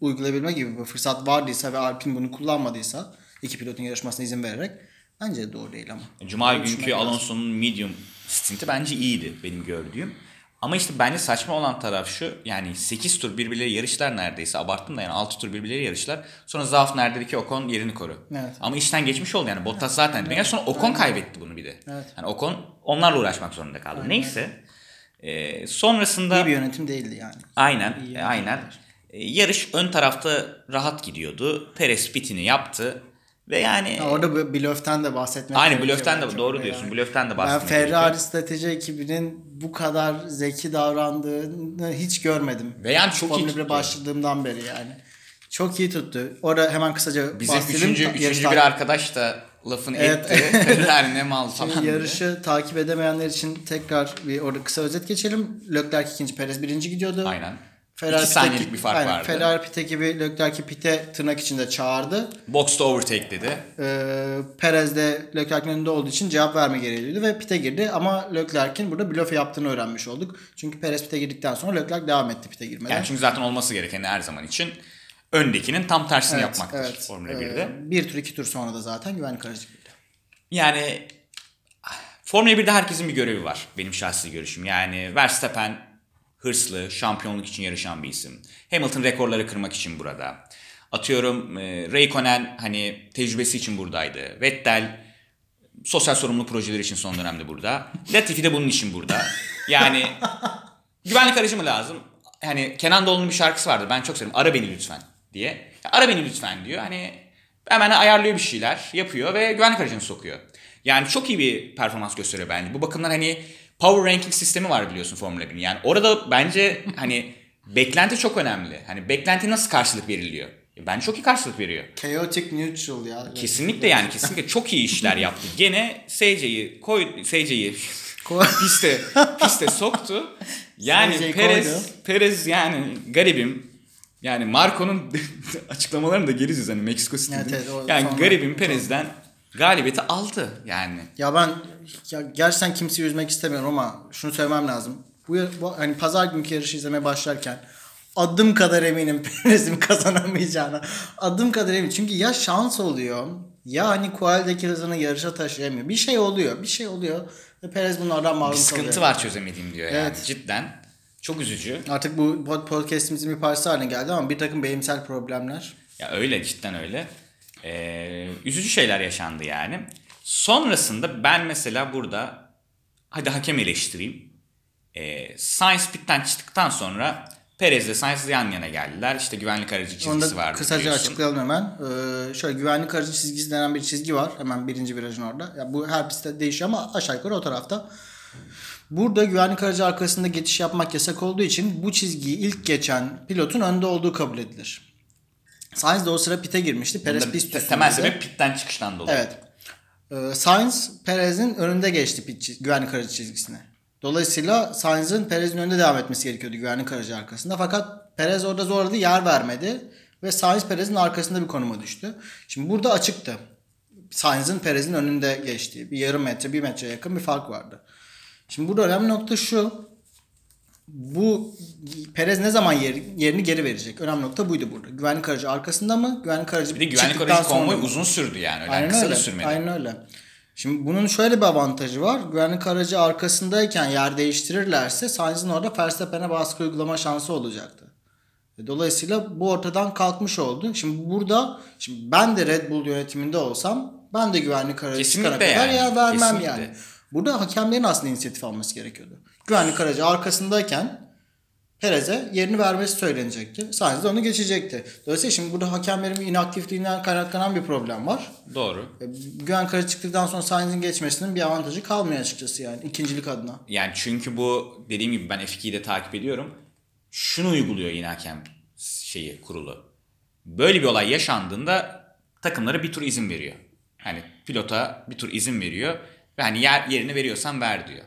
Speaker 2: uygulayabilme, gibi bir fırsat vardıysa ve Alpine bunu kullanmadıysa iki pilotun yarışmasına izin vererek bence de doğru değil ama.
Speaker 1: Cuma
Speaker 2: Öyle düşünmek
Speaker 1: günkü. Alonso'nun medium stinti bence iyiydi benim gördüğüm. Ama işte bence saçma olan taraf şu. Yani 8 tur birbirleri yarışlar neredeyse. Abarttım da yani 6 tur birbirleri yarışlar. Sonra Zafner dedi ki Ocon yerini koru.
Speaker 2: Evet.
Speaker 1: Ama işten geçmiş oldu yani. Bottas zaten. Evet. Sonra Ocon kaybetti bunu bir de.
Speaker 2: Evet.
Speaker 1: Yani Ocon onlarla uğraşmak zorunda kaldı. Neyse. Ee, sonrasında
Speaker 2: İyi bir yönetim değildi yani.
Speaker 1: Aynen, e, aynen. E, Yarış ön tarafta rahat gidiyordu. Perez pitini yaptı. Ve yani
Speaker 2: Ha, orada blöften de bahsetmek
Speaker 1: aynı blöften de doğru
Speaker 2: Yani.
Speaker 1: diyorsun. Blöften de
Speaker 2: Ben
Speaker 1: bahsetmek
Speaker 2: Ferrari
Speaker 1: gerekiyor.
Speaker 2: strateji ekibinin bu kadar zeki davrandığını hiç görmedim.
Speaker 1: Ve yani çok iyi
Speaker 2: Formula 1'e
Speaker 1: tuttu.
Speaker 2: başladığımdan beri yani. Çok iyi tuttu. Orada hemen kısaca
Speaker 1: Bizim
Speaker 2: bahsedelim.
Speaker 1: üçüncü, üçüncü bir arkadaş da lafını
Speaker 2: Evet.
Speaker 1: etti. [LAUGHS] Ferrari ne mal falan
Speaker 2: Şimdi
Speaker 1: diye.
Speaker 2: yarışı takip edemeyenler için tekrar bir orada kısa özet geçelim. Leclerc ikinci, Perez birinci gidiyordu.
Speaker 1: Aynen.
Speaker 2: Ferrari
Speaker 1: İki saniyelik bir fark
Speaker 2: aynen,
Speaker 1: vardı.
Speaker 2: Ferrari pit ekibi Leclerc'i pite tırnak içinde çağırdı.
Speaker 1: Box'ta overtake dedi.
Speaker 2: Ee, Perez de Leclerc'in önünde olduğu için cevap verme gereği duydu ve pite girdi. Ama Leclerc'in burada blöf yaptığını öğrenmiş olduk. Çünkü Perez pite girdikten sonra Leclerc devam etti pite girmeden.
Speaker 1: Yani çünkü zaten olması gereken her zaman için öndekinin tam tersini
Speaker 2: Evet,
Speaker 1: yapmaktır
Speaker 2: evet.
Speaker 1: Formula
Speaker 2: Ee,
Speaker 1: 1'de.
Speaker 2: bir tur iki tur sonra da zaten güvenlik aracı girdi.
Speaker 1: Yani Formula 1'de herkesin bir görevi var. Benim şahsi görüşüm. Yani Verstappen hırslı, şampiyonluk için yarışan bir isim. Hamilton rekorları kırmak için burada. Atıyorum e, Raikkonen hani tecrübesi için buradaydı. Vettel sosyal sorumluluk projeleri için son dönemde burada. Latifi de bunun için burada. Yani [LAUGHS] güvenlik aracı mı lazım? Hani Kenan Doğulu'nun bir şarkısı vardı. Ben çok seviyorum. Ara beni lütfen diye. Ara beni lütfen diyor. Hani hemen ayarlıyor bir şeyler. Yapıyor ve güvenlik aracını sokuyor. Yani çok iyi bir performans gösteriyor bence. Bu bakımdan hani power ranking sistemi var biliyorsun Formula 1'in. Yani orada bence [LAUGHS] hani beklenti çok önemli. Hani beklenti nasıl karşılık veriliyor? E, Bence çok iyi karşılık veriyor.
Speaker 2: Chaotic neutral ya.
Speaker 1: Kesinlikle yani kesinlikle çok iyi işler yaptı. [LAUGHS] Gene SC'yi koy SC'yi [LAUGHS] piste piste soktu. Yani Perez
Speaker 2: koydu.
Speaker 1: Perez yani garibim. Yani Marco'nun açıklamalarını da geriz hani Meksiko City'de.
Speaker 2: Evet, evet,
Speaker 1: yani garibim Perez'den galibiyeti aldı yani.
Speaker 2: Ya ben ya gerçekten kimseyi üzmek istemiyorum ama şunu söylemem lazım. Bu, bu hani pazar günkü yarışı izlemeye başlarken adım kadar eminim [LAUGHS] Perez'in kazanamayacağına. Adım kadar eminim. Çünkü ya şans oluyor ya hani Kual'deki hızını yarışa taşıyamıyor. Bir şey oluyor. Bir şey oluyor. Ve Perez bunlardan mahrum
Speaker 1: Bir sıkıntı
Speaker 2: kalıyor.
Speaker 1: var çözemediğim diyor yani
Speaker 2: Evet.
Speaker 1: cidden. Çok üzücü.
Speaker 2: Artık bu pod- podcast'imizin bir parçası haline geldi ama bir takım beyinsel problemler.
Speaker 1: Ya öyle cidden öyle. Ee, üzücü şeyler yaşandı yani. Sonrasında ben mesela burada hadi hakem eleştireyim. Ee, Sainz pitten çıktıktan sonra Perez ile Sainz yan yana geldiler. İşte güvenlik aracı çizgisi
Speaker 2: Onu da
Speaker 1: vardı
Speaker 2: kısaca
Speaker 1: biliyorsun.
Speaker 2: açıklayalım hemen. Ee, şöyle güvenlik aracı çizgisi denen bir çizgi var. Hemen birinci virajın orada. Ya bu her pistte değişiyor ama aşağı yukarı o tarafta. Burada güvenlik aracı arkasında geçiş yapmak yasak olduğu için bu çizgiyi ilk geçen pilotun önde olduğu kabul edilir. Sainz de o sıra pite girmişti. Perez pist üstündeydi.
Speaker 1: temel sebep pitten çıkıştan dolayı.
Speaker 2: Evet. Ee, Sainz Perez'in önünde geçti pit güvenlik aracı çizgisine. Dolayısıyla Sainz'ın Perez'in önünde devam etmesi gerekiyordu güvenlik aracı arkasında. Fakat Perez orada zorladı, yer vermedi ve Sainz Perez'in arkasında bir konuma düştü. Şimdi burada açıktı. Sainz'ın Perez'in önünde geçtiği bir yarım metre, bir metreye yakın bir fark vardı. Şimdi burada önemli nokta şu. Bu Perez ne zaman yer- yerini geri verecek? Önemli nokta buydu burada. Güvenlik aracı arkasında mı? Güvenlik aracı
Speaker 1: Bir de güvenlik aracı
Speaker 2: sonra
Speaker 1: konvoyu
Speaker 2: mı?
Speaker 1: uzun sürdü yani. Öyle
Speaker 2: Aynen
Speaker 1: kısa
Speaker 2: öyle.
Speaker 1: da sürmedi.
Speaker 2: Aynen öyle. Şimdi bunun şöyle bir avantajı var. Güvenlik aracı arkasındayken yer değiştirirlerse Sainz'in orada Verstappen'e baskı uygulama şansı olacaktı. E, Dolayısıyla bu ortadan kalkmış oldu. Şimdi burada şimdi ben de Red Bull yönetiminde olsam ben de güvenlik aracı
Speaker 1: Kesinlikle
Speaker 2: çıkana kadar
Speaker 1: yani.
Speaker 2: yer vermem
Speaker 1: Kesinlikle.
Speaker 2: yani. Burada hakemlerin aslında inisiyatif alması gerekiyordu. Güvenlik aracı arkasındayken Perez'e yerini vermesi söylenecekti. Sainz de onu geçecekti. Dolayısıyla şimdi burada hakemlerin inaktifliğinden kaynaklanan bir problem var.
Speaker 1: Doğru.
Speaker 2: E, Güven Kara çıktıktan sonra Sainz'in geçmesinin bir avantajı kalmıyor açıkçası yani ikincilik adına.
Speaker 1: Yani çünkü bu dediğim gibi ben F2'yi de takip ediyorum. Şunu uyguluyor yine hakem şeyi kurulu. Böyle bir olay yaşandığında takımlara bir tur izin veriyor. Hani pilota bir tur izin veriyor ve hani yer, yerini veriyorsan ver diyor.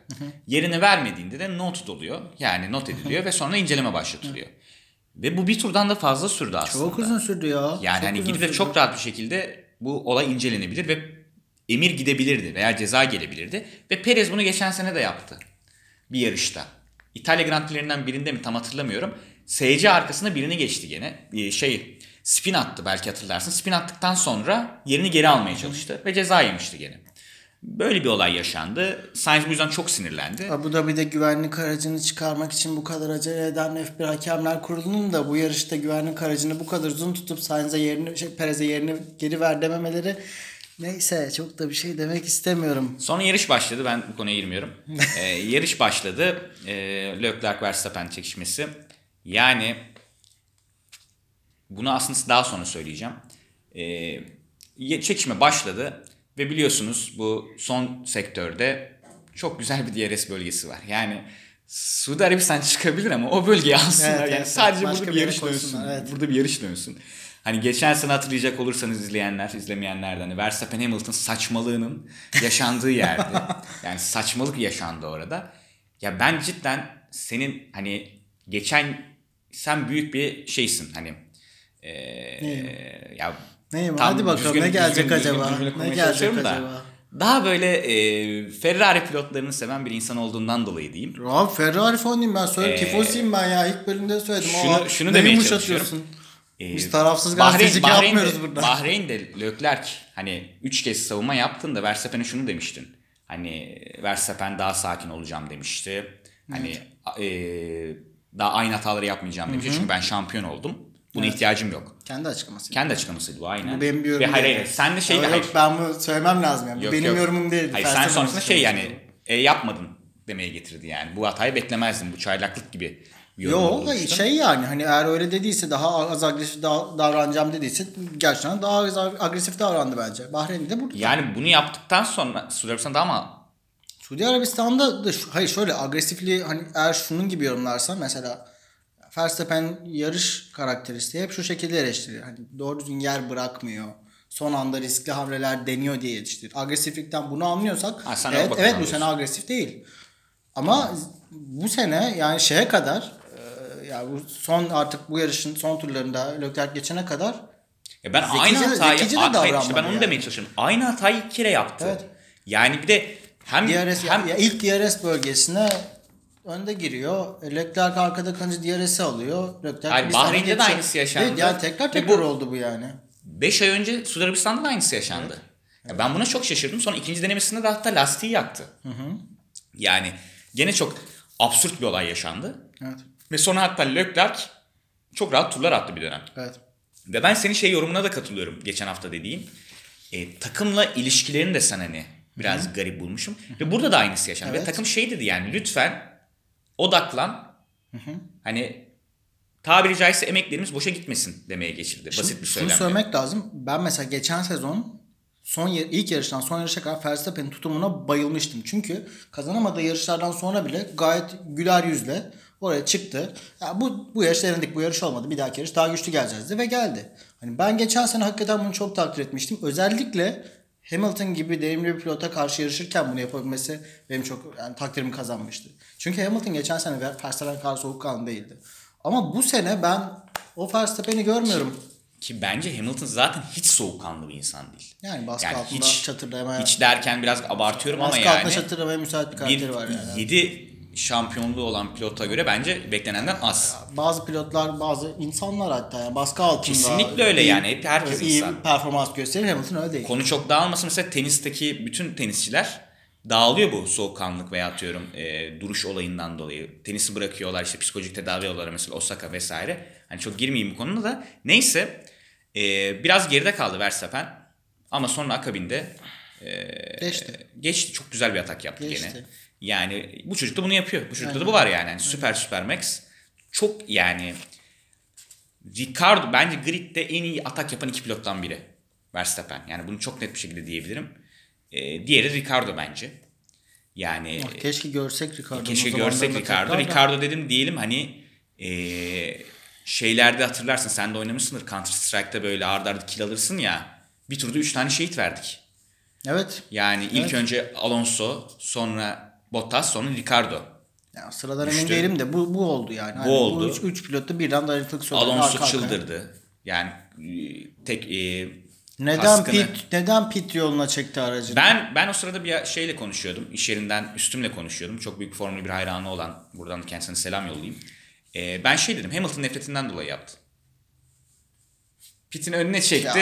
Speaker 1: Yerini vermediğinde de not oluyor. Yani not ediliyor [LAUGHS] ve sonra inceleme başlatılıyor. Ve bu bir turdan da fazla sürdü aslında.
Speaker 2: Çok uzun sürdü ya.
Speaker 1: Yani
Speaker 2: Çok
Speaker 1: hani gidip de çok rahat bir şekilde bu olay incelenebilir ve emir gidebilirdi veya ceza gelebilirdi. Ve Perez bunu geçen sene de yaptı. Bir yarışta. İtalya Grand Prix'lerinden birinde mi tam hatırlamıyorum. SC arkasında birini geçti gene. Ee, şey spin attı belki hatırlarsın. Spin attıktan sonra yerini geri almaya çalıştı ve ceza yemişti gene. Böyle bir olay yaşandı. Sainz bu yüzden çok sinirlendi.
Speaker 2: Abu Dhabi'de güvenlik aracını çıkarmak için bu kadar acele eden F1 Hakemler Kurulu'nun da bu yarışta güvenlik aracını bu kadar uzun tutup Sainz'e yerini, şey, Perez'e yerini geri ver dememeleri neyse çok da bir şey demek istemiyorum.
Speaker 1: Sonra yarış başladı. Ben bu konuya girmiyorum. [LAUGHS] Ee, yarış başladı. Ee, Leclerc Verstappen çekişmesi. Yani bunu aslında daha sonra söyleyeceğim. Ee, çekişme başladı ve biliyorsunuz bu son sektörde çok güzel bir DRS bölgesi var. Yani Suudi Arabistan çıkabilir ama o bölgeyi alsınlar.
Speaker 2: Evet,
Speaker 1: yani
Speaker 2: evet.
Speaker 1: sadece burada
Speaker 2: bir
Speaker 1: yarış dönsün.
Speaker 2: evet.
Speaker 1: Burada bir yarış dönsün. Hani geçen sene hatırlayacak olursanız izleyenler, izlemeyenler de hani Verstappen Hamilton saçmalığının yaşandığı yerde. [LAUGHS] yani saçmalık yaşandı orada. Ya ben cidden senin hani geçen sen büyük bir şeysin hani eee ya
Speaker 2: Neyim?
Speaker 1: tam
Speaker 2: Hadi bakalım
Speaker 1: düzgün-
Speaker 2: ne gelecek
Speaker 1: düzgün- düzgün
Speaker 2: acaba?
Speaker 1: cümle
Speaker 2: Ne gelecek
Speaker 1: çalışıyorum da,
Speaker 2: acaba?
Speaker 1: Daha böyle e, Ferrari pilotlarını seven bir insan olduğundan dolayı diyeyim.
Speaker 2: Abi Ferrari fanıyım ben. Söyle
Speaker 1: Ee,
Speaker 2: tifosuyum ben ya. İlk bölümde söyledim.
Speaker 1: şunu-
Speaker 2: Aa,
Speaker 1: şunu
Speaker 2: ne
Speaker 1: demeye
Speaker 2: yumuşatıyorsun?
Speaker 1: Ee,
Speaker 2: Biz tarafsız
Speaker 1: Bahreyn-
Speaker 2: gazetecilik
Speaker 1: Bahreyn'de-
Speaker 2: yapmıyoruz burada.
Speaker 1: Bahreyn'de Leclerc hani 3 kez savunma yaptığında Verstappen'e şunu demiştin. Hani Verstappen daha sakin olacağım demişti. Hani e, daha aynı hataları yapmayacağım demişti. Çünkü ben şampiyon oldum. Buna ihtiyacım yok.
Speaker 2: Kendi açıklaması.
Speaker 1: Kendi açıklamasıydı bu aynen.
Speaker 2: Bu benim bir yorumum
Speaker 1: Ve hayır
Speaker 2: değil.
Speaker 1: hayır sen de şey de
Speaker 2: Yok,
Speaker 1: hayır.
Speaker 2: ben bunu söylemem lazım yani. Bu
Speaker 1: Yok,
Speaker 2: benim
Speaker 1: yok.
Speaker 2: yorumum değil.
Speaker 1: Hayır sen sonrasında şey yani e, yapmadın demeye getirdi yani. Bu hatayı beklemezdin. Bu çaylaklık gibi bir yorum
Speaker 2: Yok
Speaker 1: olmuştu.
Speaker 2: şey yani hani eğer öyle dediyse daha az agresif da- davranacağım dediyse gerçekten daha az agresif davrandı bence. Bahreyn'de de burada.
Speaker 1: Yani bunu yaptıktan sonra Suudi Arabistan daha mı
Speaker 2: Suudi Arabistan'da da hayır şöyle agresifliği hani eğer şunun gibi yorumlarsan mesela Verstappen yarış karakteristiği hep şu şekilde eleştiriyor. Hani doğru düzgün yer bırakmıyor. Son anda riskli hamleler deniyor diye yetiştiriyor. Agresiflikten bunu anlıyorsak
Speaker 1: Ha, sen
Speaker 2: evet, evet bu sene agresif değil. Ama bu sene yani şeye kadar e, ya bu son artık bu yarışın son turlarında Leclerc geçene kadar
Speaker 1: Ya ben
Speaker 2: Zekice
Speaker 1: aynı hatayı
Speaker 2: zekice de
Speaker 1: hayır, işte ben onu
Speaker 2: yani.
Speaker 1: demeye çalışıyorum. Aynı hatayı iki kere yaptı.
Speaker 2: Evet.
Speaker 1: Yani bir de hem
Speaker 2: DRS
Speaker 1: hem
Speaker 2: ya ilk DRS bölgesine önde giriyor. E, Leclerc arkada kalınca DRS'i alıyor. Leclerc
Speaker 1: Hayır, Bahreyn'de de
Speaker 2: geçiyor.
Speaker 1: aynısı yaşandı.
Speaker 2: Evet, yani tekrar
Speaker 1: Ve
Speaker 2: tekrar
Speaker 1: bu-
Speaker 2: oldu bu yani.
Speaker 1: 5 ay önce Suudi Arabistan'da da aynısı yaşandı. Ya ben buna çok şaşırdım. Sonra ikinci denemesinde de hatta lastiği yaktı. Yani gene çok absürt bir olay yaşandı.
Speaker 2: Evet.
Speaker 1: Ve sonra hatta Leclerc çok rahat turlar attı bir dönem.
Speaker 2: Evet.
Speaker 1: Ve ben senin şey yorumuna da katılıyorum geçen hafta dediğin. E, takımla ilişkilerini de sen hani biraz garip bulmuşum. Ve burada da aynısı yaşandı. Ve
Speaker 2: Evet.
Speaker 1: takım şey dedi yani lütfen odaklan. Hani tabiri caizse emeklerimiz boşa gitmesin demeye geçirdi. Basit bir
Speaker 2: Şunu
Speaker 1: söylemle.
Speaker 2: söylemek lazım. Ben mesela geçen sezon son ilk yarıştan son yarışa kadar Verstappen'in tutumuna bayılmıştım. Çünkü kazanamadığı yarışlardan sonra bile gayet güler yüzle oraya çıktı. Ya bu bu yarış denedik bu yarış olmadı. Bir dahaki yarış daha güçlü geleceğiz de ve geldi. Hani ben geçen sene hakikaten bunu çok takdir etmiştim. Özellikle Hamilton gibi deneyimli bir pilota karşı yarışırken bunu yapabilmesi benim çok yani takdirimi kazanmıştı. Çünkü Hamilton geçen sene Verstappen kadar soğukkanlı değildi. Ama bu sene ben o Verstappen'i görmüyorum.
Speaker 1: Ki bence Hamilton zaten hiç soğukkanlı bir insan değil.
Speaker 2: Yani baskı
Speaker 1: Yani
Speaker 2: altında
Speaker 1: hiç-
Speaker 2: çatırlamaya,
Speaker 1: Hiç derken biraz abartıyorum ama
Speaker 2: baskı altında
Speaker 1: yani
Speaker 2: çatırlamaya müsait bir karakteri
Speaker 1: bir
Speaker 2: var yani.
Speaker 1: 7 şampiyonluğu olan pilota göre bence beklenenden az.
Speaker 2: Bazı pilotlar, bazı insanlar hatta yani baskı altında
Speaker 1: Kesinlikle öyle yani. Hep herkes
Speaker 2: iyi
Speaker 1: insan.
Speaker 2: performans gösterir. Hamilton öyle değil.
Speaker 1: Konu çok dağılmasın. Mesela tenisteki bütün tenisçiler dağılıyor bu soğukkanlılık veya atıyorum e, duruş olayından dolayı. Tenisi bırakıyorlar işte psikolojik tedavi alıyorlar mesela Osaka vesaire. Hani çok girmeyeyim bu konuda da. Neyse e, biraz geride kaldı Verstappen. Ama sonra akabinde e,
Speaker 2: Geçti.
Speaker 1: geçti. Çok güzel bir atak yaptı
Speaker 2: Geçti.
Speaker 1: gene. Yani bu çocuk da bunu yapıyor. Bu çocukta da bu var yani. yani süper süper max. Çok yani Ricardo bence gridde en iyi atak yapan iki pilottan biri. Verstappen. Yani bunu çok net bir şekilde diyebilirim. Ee, diğeri Ricardo bence. Yani
Speaker 2: Ah, Keşke görsek Ricardo'nun
Speaker 1: keşke görsek Ricardo. Ricardo dedim diyelim hani ee, şeylerde hatırlarsın sen de oynamışsındır Counter Strike'da böyle arda arda kill alırsın ya. Bir turda 3 tane şehit verdik.
Speaker 2: Evet.
Speaker 1: Yani ilk
Speaker 2: Evet.
Speaker 1: önce Alonso sonra Bottas sonra Ricardo.
Speaker 2: Yani sıradan emin değilim de bu, bu oldu yani. Hani
Speaker 1: oldu.
Speaker 2: Bu üç, üç pilot da birden dayanıklık söyledi.
Speaker 1: Alonso
Speaker 2: arka
Speaker 1: çıldırdı. Yani e, tek e,
Speaker 2: Neden
Speaker 1: kaskını-
Speaker 2: pit, neden pit yoluna çekti aracını?
Speaker 1: Ben ben o sırada bir şeyle konuşuyordum. İş yerinden üstümle konuşuyordum. Çok büyük Formula 1 hayranı olan buradan kendisine selam yollayayım. Ee, ben şey dedim Hamilton nefretinden dolayı yaptı. Pit'in önüne çekti.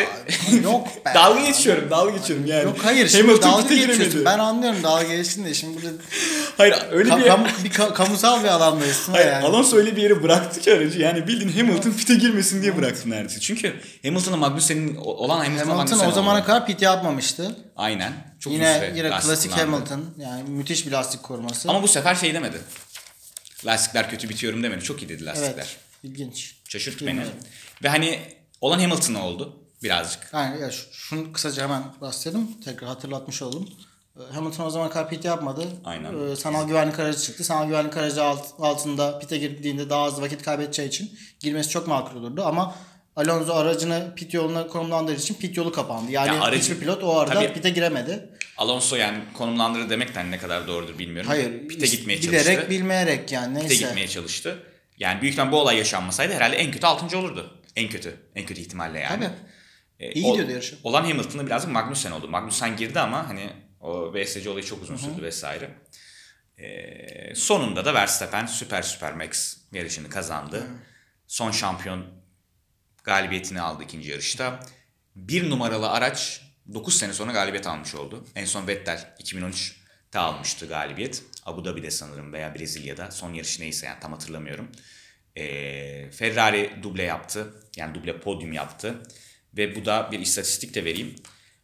Speaker 2: Ya, yok [LAUGHS] be.
Speaker 1: dalga geçiyorum, dalga geçiyorum yani.
Speaker 2: Yok hayır şimdi
Speaker 1: Hamilton
Speaker 2: dalga geçiyorsun.
Speaker 1: giremedi.
Speaker 2: Ben anlıyorum dalga geçtin de şimdi burada [LAUGHS]
Speaker 1: Hayır öyle
Speaker 2: Ka-
Speaker 1: bir
Speaker 2: kamu- bir ka- kamusal bir alandayız.
Speaker 1: Hayır,
Speaker 2: yani.
Speaker 1: Alonso öyle bir yere bıraktı ki aracı. Yani bildiğin Hamilton pit'e girmesin diye bıraktı neredeyse. Çünkü Hamilton'la Magnussen'in olan Hamilton'la
Speaker 2: Hamilton o zamana
Speaker 1: oldu.
Speaker 2: kadar pit yapmamıştı.
Speaker 1: Aynen. Çok
Speaker 2: yine yine klasik
Speaker 1: kullandı.
Speaker 2: Hamilton. Yani müthiş bir lastik koruması.
Speaker 1: Ama bu sefer şey demedi. Lastikler kötü bitiyorum demedi. Çok iyi dedi lastikler.
Speaker 2: evet. İlginç.
Speaker 1: Şaşırttı beni. Ve hani olan Hamilton oldu. birazcık.
Speaker 2: Yani ya şu- şunu kısaca hemen bahsedelim. Tekrar hatırlatmış oldum. Ee, Hamilton o zaman kadar pit yapmadı.
Speaker 1: Aynen.
Speaker 2: Ee, sanal güvenlik aracı çıktı. Sanal güvenlik aracı alt- altında pit'e girdiğinde daha az vakit kaybedeceği için girmesi çok makul olurdu. Ama Alonso aracını pit yoluna konumlandırdığı için pit yolu kapandı. Yani
Speaker 1: Ya aracı-
Speaker 2: hiçbir pilot o arada
Speaker 1: Tabii.
Speaker 2: pit'e giremedi.
Speaker 1: Alonso yani konumlandırır demekten ne kadar doğrudur bilmiyorum.
Speaker 2: Hayır.
Speaker 1: Pite gitmeye
Speaker 2: bilerek
Speaker 1: çalıştı.
Speaker 2: bilmeyerek yani neyse.
Speaker 1: Pite gitmeye çalıştı. Yani büyük bu olay yaşanmasaydı herhalde en kötü 6. olurdu. En kötü. En kötü ihtimalle yani.
Speaker 2: Tabii.
Speaker 1: E,
Speaker 2: İyi gidiyordu yarışı.
Speaker 1: Olan Hamilton'da birazcık Magnussen oldu. Magnussen girdi ama hani o VSC olayı çok uzun sürdü vesaire. E, sonunda da Verstappen Super Super Max yarışını kazandı. Son şampiyon galibiyetini aldı ikinci yarışta. Bir numaralı araç 9 sene sonra galibiyet almış oldu. En son Vettel 2013'te almıştı galibiyet. Abu Dhabi'de sanırım veya Brezilya'da. Son yarışı neyse yani tam hatırlamıyorum. Ee, Ferrari duble yaptı. Yani duble podyum yaptı. Ve bu da bir istatistik de vereyim.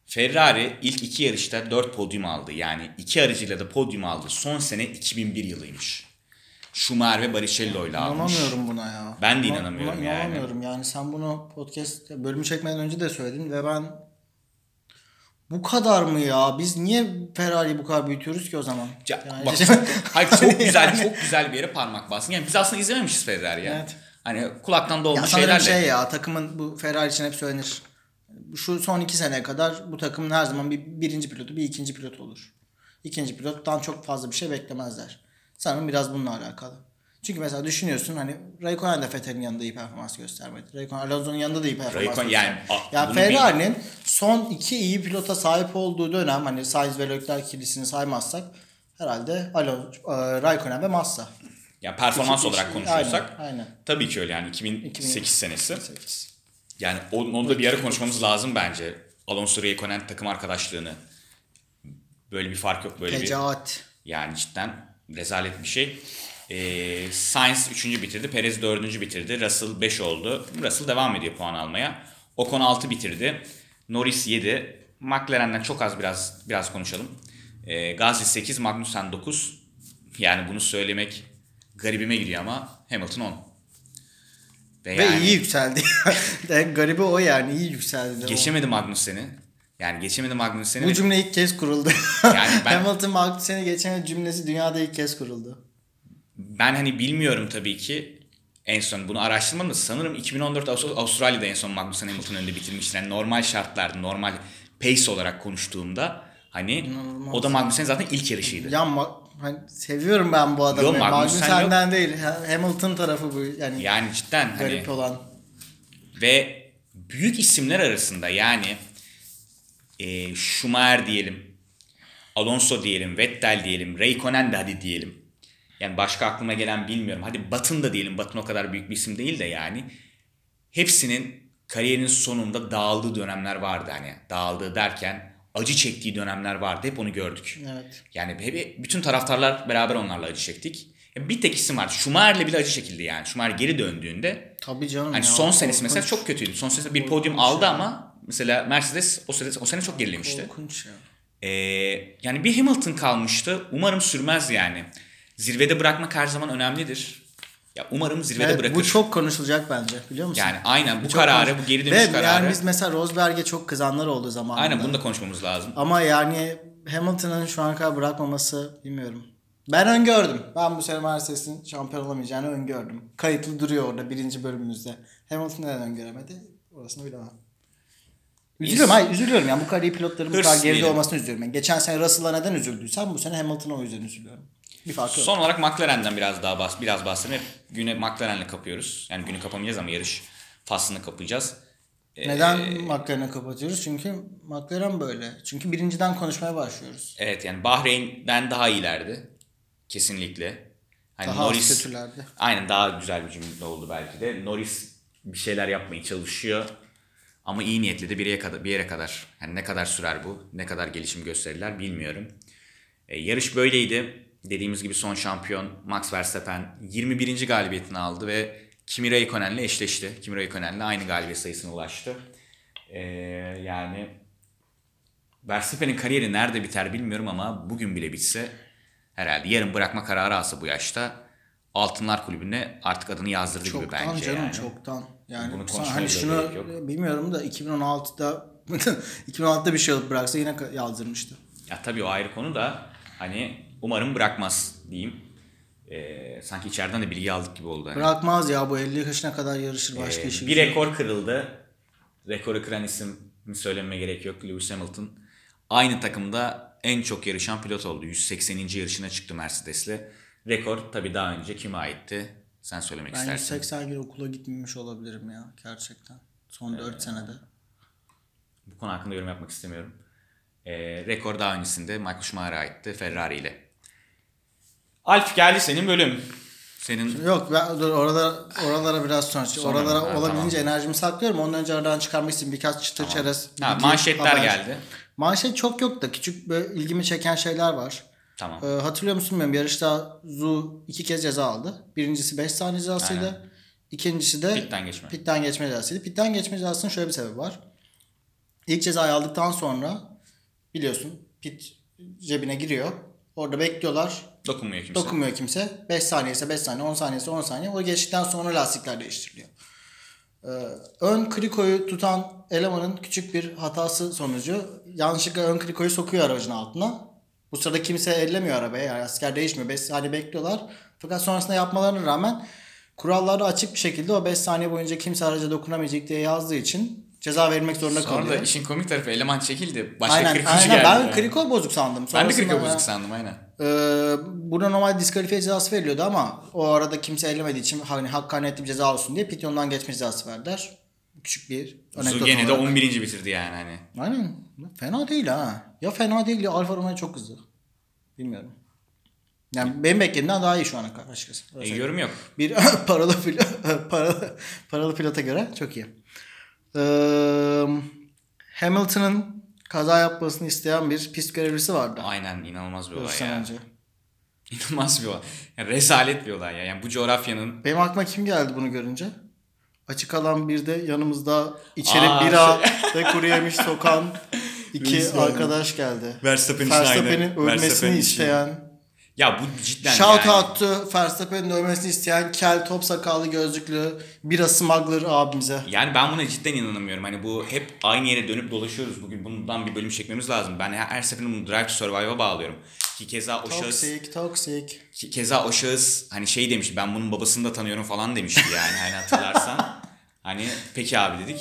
Speaker 1: Ferrari ilk iki yarışta 4 podyum aldı. Yani iki aracıyla da podyum aldı. Son sene 2001 yılıymış. Schumacher ve Barrichello ile almış.
Speaker 2: İnanamıyorum buna ya.
Speaker 1: Ben de
Speaker 2: Buna-
Speaker 1: inanamıyorum
Speaker 2: buna
Speaker 1: yani.
Speaker 2: İnanamıyorum yani sen bunu podcast bölümü çekmeden önce de söyledin ve ben bu kadar mı ya? Biz niye Ferrari'yi bu kadar büyütüyoruz ki o zaman?
Speaker 1: Ya,
Speaker 2: Yani-
Speaker 1: bak [LAUGHS] hayır, çok güzel çok güzel bir yere parmak bastın. Yani biz aslında izlememişiz Ferrari ya.
Speaker 2: Evet.
Speaker 1: Hani kulaktan
Speaker 2: Ya
Speaker 1: dolmuş
Speaker 2: sanırım
Speaker 1: şeylerle.
Speaker 2: şey ya takımın bu Ferrari için hep söylenir. Şu son iki seneye kadar bu takımın her zaman bir birinci pilotu bir ikinci pilot olur. İkinci pilottan çok fazla bir şey beklemezler. Sanırım biraz bununla alakalı. Çünkü mesela düşünüyorsun hani Raikkonen de Vettel'in yanında iyi performans göstermedi. Raikkonen Alonso'nun yanında da iyi performans
Speaker 1: Raikkonen
Speaker 2: göstermedi.
Speaker 1: yani, a-
Speaker 2: ya
Speaker 1: bunu
Speaker 2: Ferrari'nin son iki iyi pilota sahip olduğu dönem hani Sainz ve Leclerc ikilisini saymazsak herhalde Alonso, e, Raikkonen ve Massa.
Speaker 1: Yani performans
Speaker 2: İki-
Speaker 1: olarak konuşuyorsak
Speaker 2: Aynen. aynen.
Speaker 1: tabii ki öyle yani 2008
Speaker 2: 2008
Speaker 1: senesi. Yani onu, onu da bir ara konuşmamız lazım bence. Alonso Raikkonen takım arkadaşlığını. Böyle bir fark yok böyle bir.
Speaker 2: Fecaat.
Speaker 1: Yani cidden rezalet bir şey. Ee, Sainz 3. bitirdi. Perez 4. bitirdi. Russell 5 oldu. Russell devam ediyor puan almaya. Ocon 6 bitirdi. Norris 7. McLaren'den çok az biraz biraz konuşalım. Ee, Gasly 8, Magnussen 9. Yani bunu söylemek garibime gidiyor ama Hamilton 10.
Speaker 2: Ve
Speaker 1: yani
Speaker 2: iyi yükseldi. [LAUGHS] Garibi o yani iyi yükseldi.
Speaker 1: geçemedi Magnussen'i. Yani geçemedi Magnussen'i.
Speaker 2: Bu cümle ilk kez kuruldu.
Speaker 1: Yani ben- [LAUGHS]
Speaker 2: Hamilton Magnussen'i geçemedi cümlesi dünyada ilk kez kuruldu.
Speaker 1: Ben hani bilmiyorum tabii ki en son bunu araştırmadım da sanırım 2014 Ağustos- Avustralya'da en son Magnussen Hamilton önünde bitirmiştir. Yani normal şartlarda, normal pace olarak konuştuğumda hani
Speaker 2: İnanılmaz.
Speaker 1: o da Magnussen zaten ilk yarışıydı.
Speaker 2: Ya hani seviyorum ben bu adamı.
Speaker 1: Yok, Magnussen
Speaker 2: Magnussen'den değil. Ha- Hamilton tarafı bu yani,
Speaker 1: Yani cidden hani
Speaker 2: garip olan.
Speaker 1: ve büyük isimler arasında yani e, Schumacher diyelim, Alonso diyelim, Vettel diyelim, Raikkonen de hadi diyelim. Yani başka aklıma gelen bilmiyorum. Hadi Batın da diyelim. Batın o kadar büyük bir isim değil de yani. Hepsinin kariyerinin sonunda dağıldığı dönemler vardı. Hani dağıldığı derken acı çektiği dönemler vardı. Hep onu gördük.
Speaker 2: Evet.
Speaker 1: Yani hep, bütün taraftarlar beraber onlarla acı çektik. Ya Bir tek isim var. Schumacher'le bile acı çekildi yani. Schumacher geri döndüğünde
Speaker 2: Tabii canım
Speaker 1: Hani
Speaker 2: ya.
Speaker 1: son senesi
Speaker 2: korkunç.
Speaker 1: mesela çok kötüydü. Son senesi bir podyum aldı ama mesela Mercedes o sene, o sene çok gerilemişti.
Speaker 2: Korkunç ya.
Speaker 1: Ee, yani bir Hamilton kalmıştı. Umarım sürmez yani. Zirvede bırakmak her zaman önemlidir. Ya umarım zirvede
Speaker 2: Evet,
Speaker 1: bırakır.
Speaker 2: bu çok konuşulacak bence biliyor musun?
Speaker 1: yani aynen bu
Speaker 2: çok
Speaker 1: kararı, bu geri
Speaker 2: Ve
Speaker 1: dönüş kararı.
Speaker 2: yani biz mesela Rosberg'e çok kızanlar oldu zamanında.
Speaker 1: Aynen bunu da konuşmamız lazım.
Speaker 2: Ama yani Hamilton'ın şu ana kadar bırakmaması bilmiyorum. Ben öngördüm. Ben bu sene Mercedes'in şampiyon olamayacağını öngördüm. Kayıtlı duruyor orada birinci bölümümüzde. Hamilton neden öngöremedi? Orasını bilemem. Üzülüyorum. Hayır üzülüyorum. Yani bu kadar iyi pilotların bu kadar geride olmasını üzülüyorum. Yani geçen sene Russell'a neden üzüldüysem bu sene Hamilton'a o yüzden üzülüyorum. Bir farkı.
Speaker 1: Son olarak McLaren'den biraz daha bahs biraz bahsedelim. Hep güne McLaren'le kapıyoruz. Yani günü kapamayacağız ama yarış faslını kapayacağız.
Speaker 2: Neden McLaren'ı kapatıyoruz? Çünkü McLaren böyle. Çünkü birinciden konuşmaya başlıyoruz.
Speaker 1: Evet yani Bahreyn'den daha iyilerdi. Kesinlikle. Hani
Speaker 2: Daha
Speaker 1: Norris,
Speaker 2: kötülerdi.
Speaker 1: Aynen daha güzel bir cümle oldu belki de. Norris bir şeyler yapmaya çalışıyor. Ama iyi niyetli de bir yere kadar. Bir yere kadar. Yani ne kadar sürer bu? Ne kadar gelişim gösterirler bilmiyorum. E, yarış böyleydi. Dediğimiz gibi son şampiyon Max Verstappen 21. galibiyetini aldı ve Kimi Raikkonen'le eşleşti. Kimi Raikkonen'le aynı galibiyet sayısına ulaştı. E, yani Verstappen'in kariyeri nerede biter bilmiyorum ama bugün bile bitse herhalde yarın bırakma kararı alsa bu yaşta Altınlar Kulübü'ne artık adını yazdırdı gibi
Speaker 2: Çoktan
Speaker 1: bence
Speaker 2: canım
Speaker 1: yani.
Speaker 2: çoktan. Yani
Speaker 1: Bunu
Speaker 2: sen hani şunu bilmiyorum da 2016'da 2016'da [LAUGHS] bir şey alıp bıraksa yine yazdırmıştı.
Speaker 1: Ya tabii o ayrı konu da hani umarım bırakmaz diyeyim. Ee, sanki içeriden de bilgi aldık gibi oldu. hani.
Speaker 2: Bırakmaz ya bu 50 yaşına kadar yarışır başka
Speaker 1: Ee,
Speaker 2: işi.
Speaker 1: bir rekor kırıldı. Rekoru kıran isim söylememe gerek yok. Lewis Hamilton. Aynı takımda en çok yarışan pilot oldu. 180. yarışına çıktı Mercedes'le. Rekor tabii daha önce kime aitti? Sen söylemek
Speaker 2: Ben
Speaker 1: istersin.
Speaker 2: 180 gün okula gitmemiş olabilirim ya gerçekten. Son 4 senede.
Speaker 1: Bu konu hakkında yorum yapmak istemiyorum. Ee, rekor daha öncesinde Michael Schumacher'a aitti Ferrari ile. Alf geldi senin bölüm. Senin
Speaker 2: Yok ben dur orada oralara biraz sonra.
Speaker 1: Sonra
Speaker 2: oralara
Speaker 1: mı? Ha,
Speaker 2: olabildiğince enerjimi saklıyorum. Ondan önce aradan çıkarmak için birkaç çıtır çerez. bir
Speaker 1: ha, manşetler
Speaker 2: haber.
Speaker 1: geldi.
Speaker 2: Manşet çok yok da küçük böyle ilgimi çeken şeyler var.
Speaker 1: Tamam.
Speaker 2: Ee, hatırlıyor musun bilmiyorum yarışta Zu iki kez ceza aldı. Birincisi 5 saniye cezasıydı.
Speaker 1: Aynen.
Speaker 2: İkincisi de
Speaker 1: Pitten geçme.
Speaker 2: Pitten geçme cezasıydı. Pitten geçme cezasının şöyle bir sebebi var. İlk cezayı aldıktan sonra biliyorsun pit cebine giriyor. Orada bekliyorlar.
Speaker 1: Dokunmuyor kimse.
Speaker 2: Dokunmuyor kimse. 5 saniye ise 5 saniye, 10 saniye ise 10 saniye. O geçtikten sonra lastikler değiştiriliyor. Ee, ön krikoyu tutan elemanın küçük bir hatası sonucu yanlışlıkla ön krikoyu sokuyor aracın altına. Bu sırada kimse ellemiyor arabaya. Yani asker değişmiyor. 5 saniye bekliyorlar. Fakat sonrasında yapmalarına rağmen kurallarda açık bir şekilde o 5 saniye boyunca kimse araca dokunamayacak diye yazdığı için ceza verilmek zorunda
Speaker 1: Sonra
Speaker 2: kalıyor.
Speaker 1: da işin komik tarafı eleman çekildi. Başka
Speaker 2: Aynen,
Speaker 1: krikocu
Speaker 2: aynen.
Speaker 1: geldi.
Speaker 2: Ben
Speaker 1: yani.
Speaker 2: kriko bozuk sandım.
Speaker 1: Ben de
Speaker 2: Sonrasında
Speaker 1: kriko bozuk sandım aynen.
Speaker 2: ee, buna normal diskalifiye cezası veriliyordu ama o arada kimse ellemediği için hani hakkaniyetli bir ceza olsun diye pityondan geçme cezası verdiler. Küçük bir
Speaker 1: Su
Speaker 2: anekdot
Speaker 1: gene de
Speaker 2: olarak.
Speaker 1: 11. bitirdi yani hani.
Speaker 2: Aynen. Fena değil ha. Ya fena değil ya Alfa Romeo çok hızlı. Bilmiyorum. Yani benim beklediğimden daha iyi şu ana kadar açıkçası. Öyle
Speaker 1: E, yorum yok.
Speaker 2: Bir [LAUGHS] paralı, pilot, paralı, paralı pilota göre çok iyi. Ee, Hamilton'ın kaza yapmasını isteyen bir pist görevlisi vardı.
Speaker 1: Aynen inanılmaz bir olay ya.
Speaker 2: önce.
Speaker 1: İnanılmaz bir olay. Yani rezalet bir olay ya. Yani bu coğrafyanın
Speaker 2: Benim aklıma kim geldi bunu görünce? Açık alan bir de yanımızda içeri
Speaker 1: Aa, şey.
Speaker 2: bira ve kuru yemiş sokan [LAUGHS] iki
Speaker 1: geldi.
Speaker 2: arkadaş geldi.
Speaker 1: Verstappen.
Speaker 2: Verstappen'in ölmesini
Speaker 1: Verstappen
Speaker 2: isteyen,
Speaker 1: Ya bu cidden
Speaker 2: shout
Speaker 1: yani.
Speaker 2: out'tu Verstappen'in ölmesini isteyen kel top sakallı gözlüklü bira smuggler abimize.
Speaker 1: Yani ben buna cidden inanamıyorum. Hani bu hep aynı yere dönüp dolaşıyoruz. Bugün bundan bir bölüm çekmemiz lazım. Ben her, seferinde bunu Drive to Survive'a bağlıyorum. Ki keza o şahıs
Speaker 2: Toksik, toksik.
Speaker 1: Ki keza o şahıs hani şey demiş ben bunun babasını da tanıyorum falan demişti yani hani hatırlarsan. [LAUGHS] hani peki abi dedik.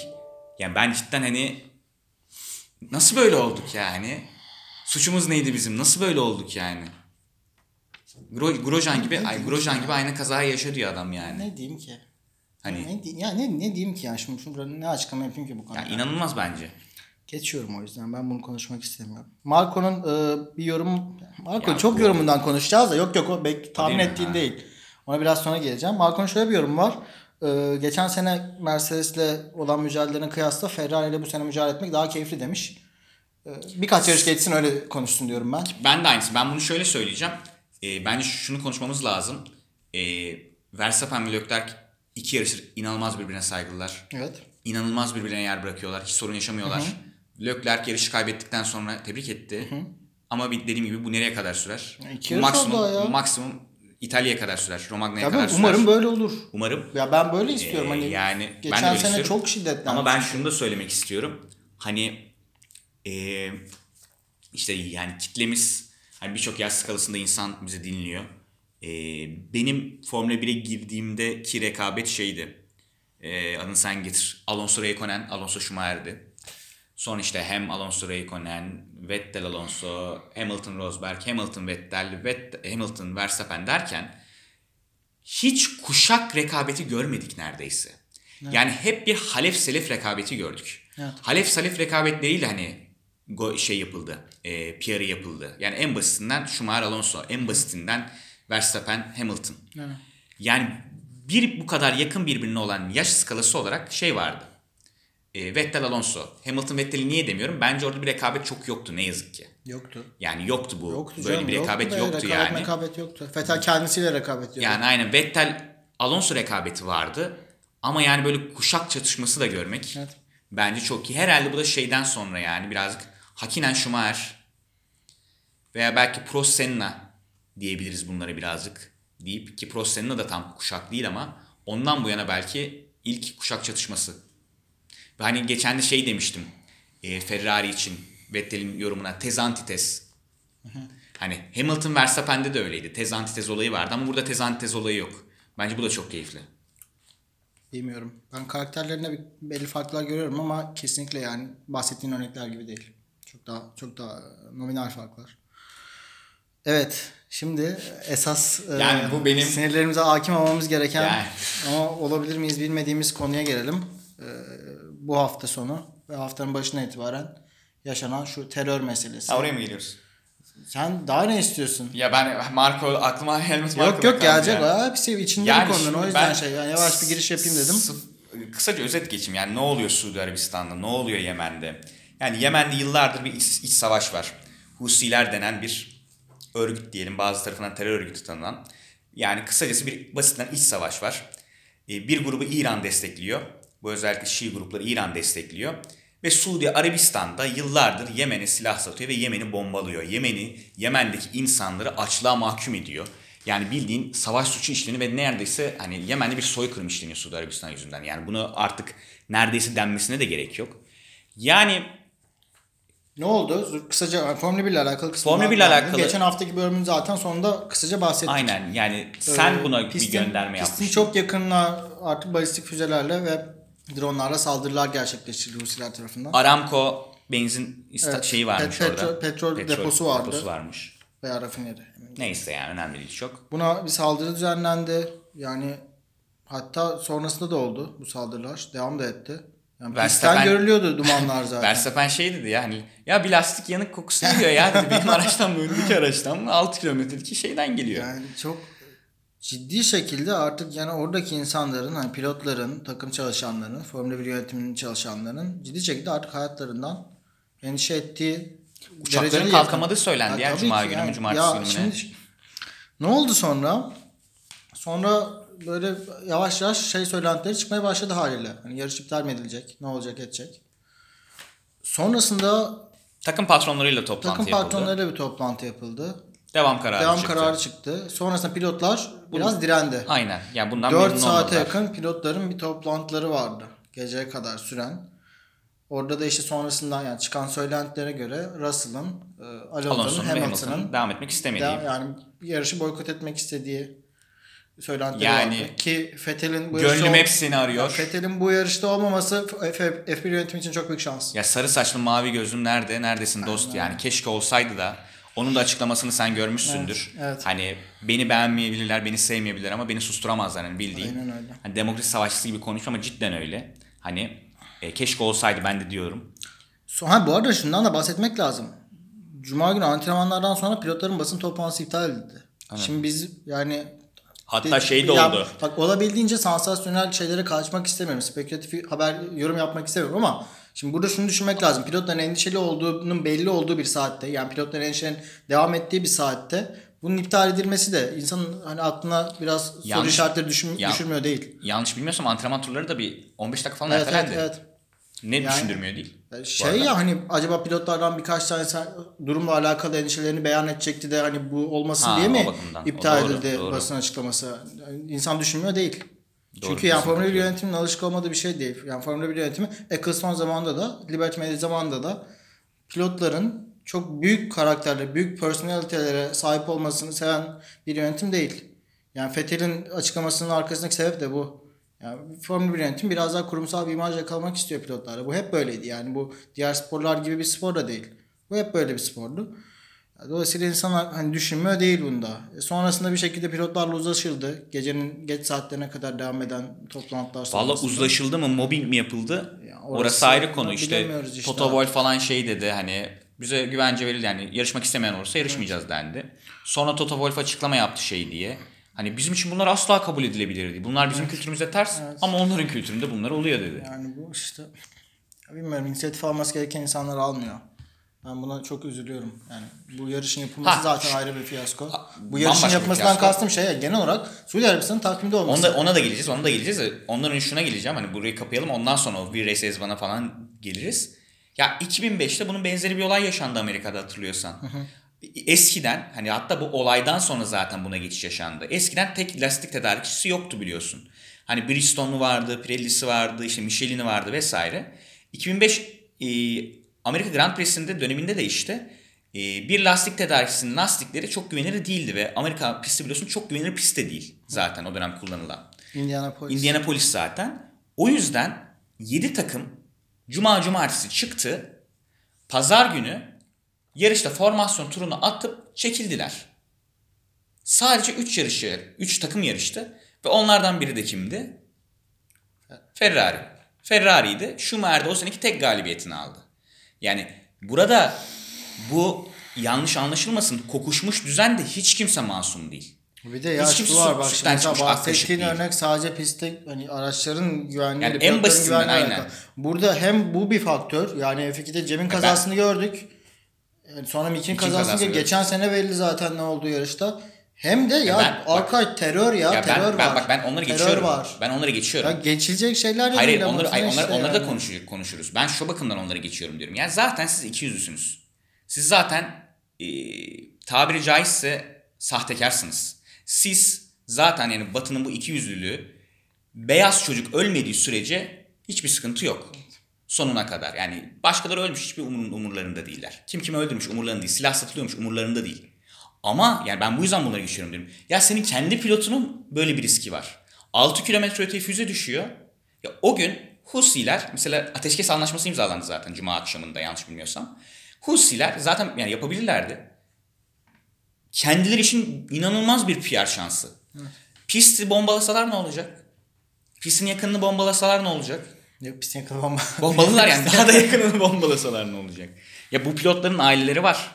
Speaker 1: Yani ben cidden hani nasıl böyle olduk yani? Suçumuz neydi bizim? Nasıl böyle olduk yani? Gro- Grosjean gibi, ay Grosjean gibi aynı kazayı yaşadı ya adam yani.
Speaker 2: Ne diyeyim ki?
Speaker 1: Hani
Speaker 2: Ne, ya ne, ne diyeyim ki ya şimdi şurada ne açıklama yapayım ki bu konuda?
Speaker 1: ya inanılmaz bence.
Speaker 2: Geçiyorum o yüzden ben bunu konuşmak istemiyorum. Marco'nun e, bir yorum Marco çok
Speaker 1: bu-
Speaker 2: yorumundan konuşacağız da yok yok o bek, tahmin
Speaker 1: değil mi?
Speaker 2: ettiğin
Speaker 1: Ha.
Speaker 2: değil. Ona biraz sonra geleceğim. Marco'nun şöyle bir yorum var. E, geçen sene Mercedes'le olan mücadelelerine kıyasla Ferrari ile bu sene mücadele etmek daha keyifli demiş. E, birkaç yarış geçsin öyle konuşsun diyorum ben.
Speaker 1: Ben de aynısı. Ben bunu şöyle söyleyeceğim. Ee, bence şunu konuşmamız lazım. Ee, Verstappen ve Leclerc iki yarışır inanılmaz birbirine saygılılar.
Speaker 2: Evet.
Speaker 1: inanılmaz birbirine yer bırakıyorlar. Hiç sorun yaşamıyorlar. Leclerc yarışı kaybettikten sonra tebrik etti. Ama bir- dediğim gibi bu nereye kadar sürer?
Speaker 2: İki
Speaker 1: maksimum,
Speaker 2: ya.
Speaker 1: maksimum İtalya'ya kadar sürer. Romagna'ya kadar sürer.
Speaker 2: umarım böyle olur.
Speaker 1: Umarım.
Speaker 2: Ya ben böyle istiyorum
Speaker 1: Ee,
Speaker 2: hani.
Speaker 1: yani ben de
Speaker 2: geçen
Speaker 1: böyle
Speaker 2: sene
Speaker 1: istiyorum.
Speaker 2: çok şiddetli.
Speaker 1: Ama ben şunu da söylemek istiyorum. Hani eee, işte yani kitlemiz hani birçok yaş skalasında insan bizi dinliyor. Eee, benim Formula 1'e girdiğimdeki rekabet şeydi. Eee adını sen getir. Alonso Raikkonen, Alonso Schumacher'di. Son işte hem Alonso Raikkonen, Vettel Alonso, Hamilton Rosberg, Hamilton Vettel, Vettel, Hamilton Verstappen derken hiç kuşak rekabeti görmedik neredeyse. Yani hep bir Halef Selef rekabeti gördük.
Speaker 2: Evet.
Speaker 1: Halef Selef rekabetleriyle hani go- şey yapıldı, e, PR'ı yapıldı. Yani en basitinden Schumacher Alonso, en basitinden Verstappen Hamilton.
Speaker 2: Evet.
Speaker 1: Yani bir bu kadar yakın birbirine olan yaş skalası olarak şey vardı. E, Vettel Alonso. Hamilton Vettel'i niye demiyorum? Bence orada bir rekabet çok yoktu ne yazık ki.
Speaker 2: Yoktu.
Speaker 1: Yani yoktu bu.
Speaker 2: Yoktu
Speaker 1: Böyle
Speaker 2: canım,
Speaker 1: bir rekabet
Speaker 2: be,
Speaker 1: yoktu
Speaker 2: rekabet,
Speaker 1: yani.
Speaker 2: Rekabet yoktu. Fetal kendisiyle rekabet ediyordu.
Speaker 1: Yani aynen Vettel Alonso rekabeti vardı. Ama yani böyle kuşak çatışması da görmek
Speaker 2: Evet.
Speaker 1: bence çok iyi. Herhalde bu da şeyden sonra yani birazcık Hakinen Schumacher veya belki Prost Senna diyebiliriz bunları birazcık. deyip ki Prost'un da tam kuşak değil ama ondan bu yana belki ilk kuşak çatışması. Ve hani geçen de şey demiştim e, Ferrari için Vettel'in yorumuna tez antites. Hani Hamilton Verstappen'de de öyleydi. Tez antitez olayı vardı ama burada tez antitez olayı yok. Bence bu da çok keyifli.
Speaker 2: Bilmiyorum. Ben karakterlerinde belli farklar görüyorum ama kesinlikle yani bahsettiğin örnekler gibi değil. Çok daha çok daha nominal farklar. Evet. Şimdi esas e,
Speaker 1: Yani bu benim-
Speaker 2: sinirlerimize hakim olmamız gereken
Speaker 1: Yani.
Speaker 2: ama olabilir miyiz bilmediğimiz konuya gelelim. E, bu hafta sonu ve haftanın başına itibaren yaşanan şu terör meselesi.
Speaker 1: Ha, oraya mı geliyoruz?
Speaker 2: Sen daha ne istiyorsun?
Speaker 1: Ya ben Marco aklıma Helmut Marko
Speaker 2: Yok yok gelecek.
Speaker 1: yani.
Speaker 2: Ya. Hepsi içinde
Speaker 1: Yani
Speaker 2: bir konunun. O yüzden şey yani yavaş bir giriş yapayım dedim.
Speaker 1: kısaca özet geçeyim. Yani ne oluyor Suudi Arabistan'da? Ne oluyor Yemen'de? Yani Yemen'de yıllardır bir iç, iç savaş var. Husiler denen bir örgüt diyelim. Bazı tarafından terör örgütü tanınan. Yani kısacası bir basitten iç savaş var. Ee, Bir grubu İran destekliyor. Bu özellikle Şii grupları İran destekliyor. Ve Suudi Arabistan'da yıllardır Yemen'e silah satıyor ve Yemen'i bombalıyor. Yemen'i, Yemen'deki insanları açlığa mahkum ediyor. Yani bildiğin savaş suçu işleniyor ve neredeyse hani Yemen'de bir soykırım işleniyor Suudi Arabistan yüzünden. Yani bunu artık neredeyse denmesine de gerek yok. Yani
Speaker 2: Ne oldu? Kısaca Formula 1 ile alakalı kısmı.
Speaker 1: Formula 1 ile alakalı-
Speaker 2: Geçen haftaki bölümün zaten sonunda kısaca bahsettik.
Speaker 1: aynen yani sen
Speaker 2: Ee,
Speaker 1: buna
Speaker 2: pistin-
Speaker 1: bir gönderme
Speaker 2: Pistin
Speaker 1: yapmıştın.
Speaker 2: çok yakınına artık balistik füzelerle ve dronlarla saldırılar gerçekleştirildi Rusiler tarafından.
Speaker 1: Aramco benzin
Speaker 2: Evet,
Speaker 1: şeyi varmış
Speaker 2: pet-
Speaker 1: orada.
Speaker 2: petrol- petrol deposu vardı.
Speaker 1: Deposu varmış.
Speaker 2: Veya rafineri.
Speaker 1: Neyse yani önemli değil çok.
Speaker 2: Buna bir saldırı düzenlendi. Yani hatta sonrasında da oldu bu saldırılar. Devam da etti. Yani
Speaker 1: Verstappen-
Speaker 2: görülüyordu dumanlar zaten.
Speaker 1: Verstappen şey dedi ya hani ya bir lastik yanık kokusu geliyor ya dedi. Benim araçtan mı öndeki araçtan mı 6 kilometrelik şeyden geliyor.
Speaker 2: Yani çok ciddi şekilde artık yani oradaki insanların hani pilotların, takım çalışanlarının, Formula 1 yönetiminin çalışanlarının ciddi şekilde artık hayatlarından endişe ettiği
Speaker 1: Uçakların kalkamadığı söylendi ya
Speaker 2: tabii
Speaker 1: Cuma günü
Speaker 2: yani.
Speaker 1: Cumartesi
Speaker 2: ya
Speaker 1: günü
Speaker 2: şimdi ne oldu sonra? Sonra böyle yavaş yavaş şey söylentileri çıkmaya başladı haliyle. Hani yarış iptal mi edilecek? Ne olacak edecek? Sonrasında
Speaker 1: Takım patronlarıyla toplantı
Speaker 2: takım
Speaker 1: yapıldı.
Speaker 2: patronlarıyla bir toplantı yapıldı.
Speaker 1: Devam kararı
Speaker 2: Devam
Speaker 1: çıktı.
Speaker 2: kararı çıktı. Sonrasında pilotlar biraz direndi.
Speaker 1: Aynen. Yani bundan
Speaker 2: 4
Speaker 1: memnun
Speaker 2: saate
Speaker 1: olmadılar.
Speaker 2: yakın pilotların bir toplantıları vardı. Geceye kadar süren. Orada da işte sonrasından yani çıkan söylentilere göre Russell'ın, e, Alonso'nun,
Speaker 1: Alonso'nun
Speaker 2: Hamilton'ın
Speaker 1: Hamilton'ın devam etmek istemediği.
Speaker 2: yani yarışı boykot etmek istediği söylentileri
Speaker 1: Yani
Speaker 2: vardı. Ki Fethel'in bu
Speaker 1: Gönlüm hepsini arıyor.
Speaker 2: Fethel'in bu yarışta olmaması F- F1 yönetimi için çok büyük şans.
Speaker 1: Ya sarı saçlı mavi gözlüm nerede? Neredesin dost? Yani keşke olsaydı da onun da açıklamasını sen görmüşsündür.
Speaker 2: Evet, evet.
Speaker 1: Hani beni beğenmeyebilirler, beni sevmeyebilirler ama beni susturamazlar hani bildiğin.
Speaker 2: Aynen öyle.
Speaker 1: Hani demokrasi savaşçısı gibi konuşuyor ama cidden öyle. Hani e, keşke olsaydı ben de diyorum.
Speaker 2: Ha bu arada şundan da bahsetmek lazım. Cuma günü antrenmanlardan sonra pilotların basın toplantısı iptal edildi. Şimdi biz yani
Speaker 1: Hatta şey de
Speaker 2: Ya
Speaker 1: oldu.
Speaker 2: Bak olabildiğince sansasyonel şeylere kaçmak istemiyorum. Spekülatif haber yorum yapmak istemiyorum ama şimdi burada şunu düşünmek lazım. Pilotların endişeli olduğunun belli olduğu bir saatte yani pilotların endişenin devam ettiği bir saatte bunun iptal edilmesi de insanın hani aklına biraz soru
Speaker 1: Yanlış-
Speaker 2: işaretleri düşün,
Speaker 1: Ya-
Speaker 2: düşürmüyor değil.
Speaker 1: Yanlış bilmiyorsam antrenman turları da bir 15 dakika falan
Speaker 2: Evet, evet,
Speaker 1: ertelendi.
Speaker 2: evet.
Speaker 1: Ne
Speaker 2: Yani-
Speaker 1: düşündürmüyor değil.
Speaker 2: Şey
Speaker 1: arada.
Speaker 2: ya hani acaba pilotlardan birkaç tane durumla alakalı endişelerini beyan edecekti de hani bu olmasın
Speaker 1: Ha,
Speaker 2: diye mi
Speaker 1: bakımdan. O
Speaker 2: iptal
Speaker 1: doğru,
Speaker 2: edildi
Speaker 1: doğru.
Speaker 2: basın açıklaması? Yani İnsan düşünmüyor değil.
Speaker 1: Doğru,
Speaker 2: Çünkü yani Formula 1
Speaker 1: kesinlikle.
Speaker 2: yönetiminin alışık olmadığı bir şey değil. Yani Formula 1 yönetimi Eccleston zamanında da Liberty Media zamanında da pilotların çok büyük karakterlere, büyük personalitelere sahip olmasını seven bir yönetim değil. Yani Fethel'in açıklamasının arkasındaki sebep de bu. Yani Formula 1 yönetim biraz daha kurumsal bir imaj yakalamak istiyor pilotlarla. Bu hep böyleydi. Yani bu diğer sporlar gibi bir spor da değil. Bu hep böyle bir spordu. Dolayısıyla insanlar hani düşünmüyor değil bunda. E sonrasında bir şekilde pilotlarla uzlaşıldı. Gecenin geç saatlerine kadar devam eden toplantılar
Speaker 1: Valla
Speaker 2: sonrasında.
Speaker 1: uzlaşıldı mı? Mobbing mi yapıldı?
Speaker 2: Ya
Speaker 1: orası,
Speaker 2: orası
Speaker 1: ayrı konu işte.
Speaker 2: işte
Speaker 1: Toto. Wolff falan şey dedi hani bize güvence verildi yani yarışmak istemeyen olursa yarışmayacağız dendi. Sonra Toto Wolff açıklama yaptı şey diye. Hani bizim için bunlar asla kabul edilebilir değil. Bunlar bizim kültürümüze ters ama onların kültüründe bunlar oluyor dedi.
Speaker 2: Yani bu işte bilmiyorum inisiyatif alması gereken insanlar almıyor. Ben buna çok üzülüyorum. Yani bu yarışın yapılması
Speaker 1: Ha,
Speaker 2: zaten ayrı bir fiyasko. Bu
Speaker 1: bambaşka
Speaker 2: yarışın
Speaker 1: fiyasko.
Speaker 2: kastım şey ya, genel olarak Suudi Arabistan'ın takvimde olması.
Speaker 1: Ona, ona da geleceğiz, ona da geleceğiz. önce şuna geleceğim. Hani burayı kapayalım. Ondan sonra o bir Race Ezban'a falan geliriz. Ya 2005'te bunun benzeri bir olay yaşandı Amerika'da hatırlıyorsan. Eskiden hani hatta bu olaydan sonra zaten buna geçiş yaşandı. Eskiden tek lastik tedarikçisi yoktu biliyorsun. Hani Bristone'u vardı, Pirelli'si vardı, işte Michelin'i vardı vesaire. 2005 e, Amerika Grand Prix'sinde döneminde de işte e, bir lastik tedarikçisinin lastikleri çok güvenilir değildi ve Amerika pisti biliyorsun çok güvenilir pist de değil zaten o dönem kullanılan.
Speaker 2: Indianapolis.
Speaker 1: Indianapolis zaten. O yüzden 7 takım cuma cumartesi çıktı. Pazar günü yarışta formasyon turunu atıp çekildiler. Sadece 3 yarışı, 3 takım yarıştı ve onlardan biri de kimdi? Ferrari. Ferrari'ydi. Schumacher de o seneki tek galibiyetini aldı. Yani burada bu yanlış anlaşılmasın kokuşmuş düzende hiç kimse masum değil.
Speaker 2: Bir de ya
Speaker 1: Hiç
Speaker 2: şu var bak şimdi mesela
Speaker 1: değil.
Speaker 2: örnek sadece pistte hani araçların güvenliği,
Speaker 1: Yani en basitinden aynen.
Speaker 2: alakalı. Burada hem bu bir faktör yani F2'de Cem'in kazasını gördük. Yani sonra kazasını gördük.
Speaker 1: gördük.
Speaker 2: Geçen sene belli zaten ne olduğu yarışta. Hem de ya,
Speaker 1: ben-
Speaker 2: arka terör ya,
Speaker 1: Ya
Speaker 2: terör
Speaker 1: ben, ben
Speaker 2: var.
Speaker 1: bak ben onları
Speaker 2: Terör
Speaker 1: geçiyorum.
Speaker 2: var.
Speaker 1: Ben onları geçiyorum.
Speaker 2: Ya geçilecek şeyler
Speaker 1: Hayır,
Speaker 2: değil
Speaker 1: hayır onları, hayır,
Speaker 2: işte
Speaker 1: onları, onları da
Speaker 2: yani.
Speaker 1: konuşur, konuşuruz. Ben şu bakımdan onları geçiyorum diyorum. Yani zaten siz iki yüzlüsünüz. Siz zaten e, tabiri caizse sahtekarsınız. Siz zaten yani Batı'nın bu iki yüzlülüğü beyaz çocuk ölmediği sürece hiçbir sıkıntı yok. Sonuna kadar. Yani başkaları ölmüş hiçbir umur, umurlarında değiller. Kim kimi öldürmüş umurlarında değil. Silah satılıyormuş umurlarında değil. Ama yani ben bu yüzden bunları geçiyorum diyorum. Ya senin kendi pilotunun böyle bir riski var. 6 kilometre öteye füze düşüyor. Ya o gün Husiler mesela ateşkes anlaşması imzalandı zaten cuma akşamında yanlış bilmiyorsam. Husiler zaten yani yapabilirlerdi. Kendileri için inanılmaz bir PR şansı. Pisti bombalasalar ne olacak? Pistin yakınını bombalasalar ne olacak?
Speaker 2: Yok pistin yakın bomba.
Speaker 1: Bombalılar [LAUGHS] yani daha da yakınını bombalasalar ne olacak? Ya bu pilotların aileleri var.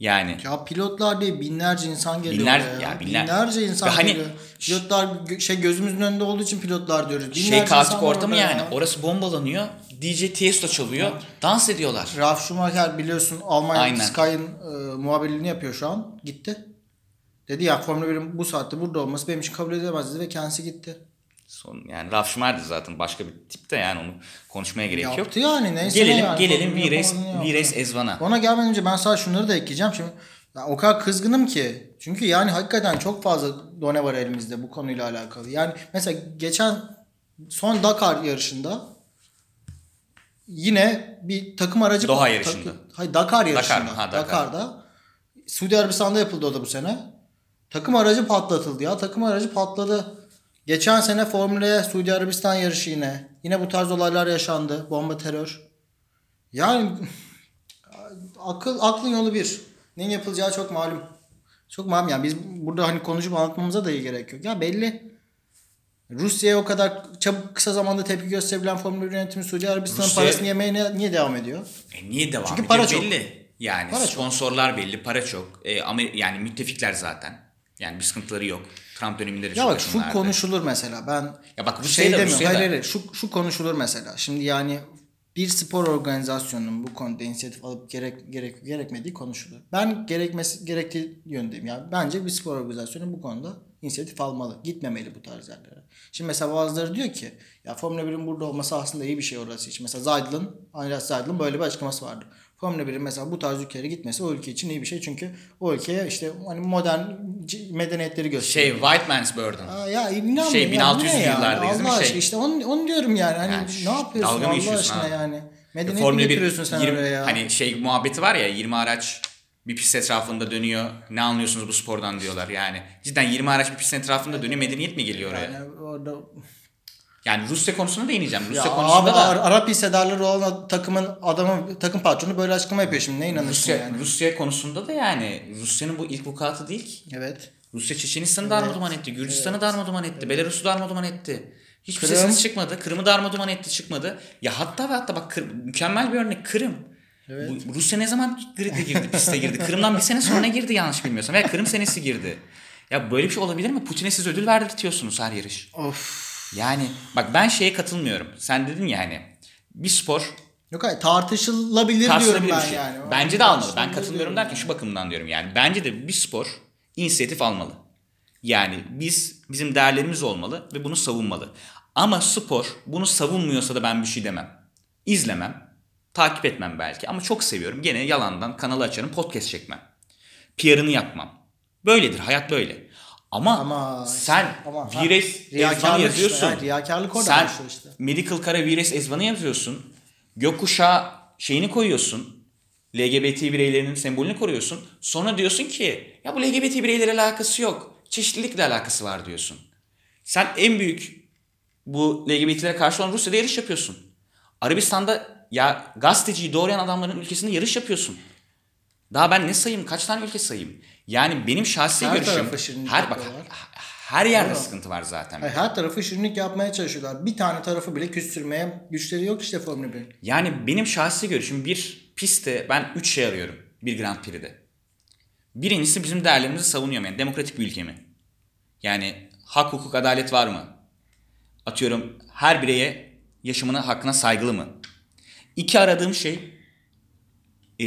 Speaker 1: Yani
Speaker 2: Ya pilotlar değil binlerce insan geliyor
Speaker 1: Binler-
Speaker 2: oraya.
Speaker 1: ya binler-
Speaker 2: Binlerce insan
Speaker 1: Ve hani-
Speaker 2: geliyor. Pilotlar şey gözümüzün önünde olduğu için pilotlar diyoruz. Binlerce
Speaker 1: şey
Speaker 2: insan
Speaker 1: kaotik
Speaker 2: var
Speaker 1: ortamı
Speaker 2: orada
Speaker 1: yani.
Speaker 2: ya.
Speaker 1: Orası bombalanıyor. DJ Tiesto çalıyor. Dans ediyorlar.
Speaker 2: Ralf Schumacher biliyorsun Almanya. Sky'ın e, muhabirliğini yapıyor şu an. Gitti. Dedi ya Formula 1'in bu saatte burada olması benim için kabul edilemez dedi ve kendisi gitti.
Speaker 1: Son, yani Ralf Schumacher'di zaten başka bir tip de yani onu konuşmaya gerek yok.
Speaker 2: Yaptı yani neyse
Speaker 1: Gelelim
Speaker 2: yani.
Speaker 1: gelelim
Speaker 2: yaptı.
Speaker 1: V-Race Ezvan'a.
Speaker 2: Ona gelmeden önce ben sadece şunları da ekleyeceğim. Şimdi ya o kadar kızgınım ki. Çünkü yani hakikaten çok fazla done var elimizde bu konuyla alakalı. Yani mesela geçen son Dakar yarışında yine bir takım aracı
Speaker 1: Doha
Speaker 2: tak-
Speaker 1: yarışında.
Speaker 2: hayır Dakar yarışında.
Speaker 1: Dakar? Ha, Dakar.
Speaker 2: Dakar'da. Suudi Arabistan'da yapıldı o da bu sene. Takım aracı patlatıldı ya. Takım aracı patladı. Geçen sene Formula Suudi Arabistan yarışı yine. Yine bu tarz olaylar yaşandı. Bomba terör. Yani [LAUGHS] akıl aklın yolu bir. Neyin yapılacağı çok malum. Çok malum yani biz burada hani konuşup anlatmamıza da iyi gerek yok. Ya belli. Rusya'ya o kadar çabuk kısa zamanda tepki gösterebilen Formula 1 yönetimi Suudi Arabistan'ın
Speaker 1: Rusya-
Speaker 2: parasını yemeye ne- niye devam ediyor?
Speaker 1: E niye devam
Speaker 2: Çünkü
Speaker 1: ediyor
Speaker 2: para çok.
Speaker 1: belli. Yani
Speaker 2: Para çok.
Speaker 1: sponsorlar belli, para çok. E, Amer- yani müttefikler zaten. Yani bir sıkıntıları yok. Trump döneminde de
Speaker 2: Ya
Speaker 1: çok
Speaker 2: bak şu
Speaker 1: yakınlardı.
Speaker 2: konuşulur mesela. Ben
Speaker 1: Ya bak
Speaker 2: şey
Speaker 1: Rusya'da
Speaker 2: demiyorum.
Speaker 1: Rusya'da.
Speaker 2: Hayır hayır. Şu, şu konuşulur mesela. Şimdi yani bir spor organizasyonunun bu konuda inisiyatif alıp gerek gerek gerekmediği konuşulur. Ben gerekmesi gerektiği yöndeyim. Yani bence bir spor organizasyonu bu konuda inisiyatif almalı. Gitmemeli bu tarz yerlere. Şimdi mesela bazıları diyor ki ya Formula 1'in burada olması aslında iyi bir şey orası için. Mesela Zaydel'ın, Andreas Zaydel'ın böyle bir açıklaması vardı. Formula 1'in mesela bu tarz ülkelere gitmesi o ülke için iyi bir şey. Çünkü o ülkeye işte hani modern medeniyetleri gösteriyor.
Speaker 1: Şey White Man's Burden.
Speaker 2: Aa, ya inanmıyorum
Speaker 1: Şey,
Speaker 2: ya, bu
Speaker 1: 1600'lü
Speaker 2: ne ya?
Speaker 1: yıllardayız değil mi?
Speaker 2: Allah
Speaker 1: Şey-
Speaker 2: aşkına işte onu, onu diyorum yani. Hani
Speaker 1: Yani
Speaker 2: ne yapıyorsun
Speaker 1: dalga
Speaker 2: Allah aşkına
Speaker 1: abi?
Speaker 2: yani. Medeniyet mi
Speaker 1: Formula 1
Speaker 2: getiriyorsun sen
Speaker 1: 20
Speaker 2: oraya ya?
Speaker 1: hani şey muhabbeti var ya 20 araç bir pist etrafında dönüyor. Ne anlıyorsunuz bu spordan diyorlar yani. Cidden 20 araç bir pistin etrafında dönüyor. Medeniyet mi geliyor oraya?
Speaker 2: yani orada
Speaker 1: Yani Rusya konusuna değineceğim.
Speaker 2: ya
Speaker 1: Rusya
Speaker 2: abi
Speaker 1: konusunda da
Speaker 2: Ar- Arap hissedarları olan takımın adamı takım patronu böyle açıklama yapıyor şimdi. Ne inanırsın
Speaker 1: Rusya,
Speaker 2: yani?
Speaker 1: Rusya konusunda da yani Rusya'nın bu ilk vukuatı değil ki.
Speaker 2: Evet.
Speaker 1: Rusya Çeçenistan'ı darmaduman etti. Gürcistan'ı darmaduman etti. Belarus'u darmaduman etti. Hiçbir
Speaker 2: Kırım.
Speaker 1: sesiniz çıkmadı. Kırım'ı darmaduman etti çıkmadı. Ya hatta ve hatta bak Kır- mükemmel bir örnek Kırım. Bu, Rusya ne zaman grid'e girdi, piste girdi? Kırım'dan bir sene sonra girdi yanlış bilmiyorsam. Veya Kırım senesi girdi. Ya böyle bir şey olabilir mi? Putin'e siz ödül verdirtiyorsunuz her yarış.
Speaker 2: Of.
Speaker 1: Yani bak ben şeye katılmıyorum. Sen dedin ya hani bir spor
Speaker 2: Yok hayır tartışılabilir diyorum ben
Speaker 1: şey.
Speaker 2: yani.
Speaker 1: Bence de almalı. Ben katılmıyorum derken şu bakımdan diyorum yani. Bence de bir spor inisiyatif almalı. Yani biz bizim değerlerimiz olmalı ve bunu savunmalı. Ama spor bunu savunmuyorsa da ben bir şey demem. İzlemem. Takip etmem belki ama çok seviyorum. Gene yalandan kanalı açarım podcast çekmem. PR'ını yapmam. Böyledir hayat böyle. Ama,
Speaker 2: Ama işte,
Speaker 1: sen
Speaker 2: ama-
Speaker 1: Vires
Speaker 2: Riyakarlık
Speaker 1: yazıyorsun.
Speaker 2: işte, evet, riyakarlık orada
Speaker 1: sen
Speaker 2: işte.
Speaker 1: Medical Kara Vires Ezvan'ı yazıyorsun. Gökkuşağı şeyini koyuyorsun. LGBT bireylerinin sembolünü koruyorsun. Sonra diyorsun ki ya bu LGBT bireylerle alakası yok. Çeşitlilikle alakası var diyorsun. Sen en büyük bu LGBT'lere karşı olan Rusya'da yarış yapıyorsun. Arabistan'da ya gazeteciyi doğrayan adamların ülkesinde yarış yapıyorsun. Daha ben ne sayayım? Kaç tane ülke sayayım? Yani benim şahsi
Speaker 2: Her
Speaker 1: görüşüm her bak
Speaker 2: yapıyorlar.
Speaker 1: her yerde
Speaker 2: Doğru.
Speaker 1: sıkıntı var zaten.
Speaker 2: Hayır, her tarafı şirinlik yapmaya çalışıyorlar. Bir tane tarafı bile küstürmeye güçleri yok işte Formula 1'in.
Speaker 1: Yani benim şahsi görüşüm bir pistte ben 3 şey arıyorum bir Grand Prix'de. Birincisi bizim değerlerimizi savunuyor mu? Yani demokratik bir ülke mi? Yani hak, hukuk, adalet var mı? Atıyorum her bireye yaşamına, hakkına saygılı mı? İki aradığım şey e,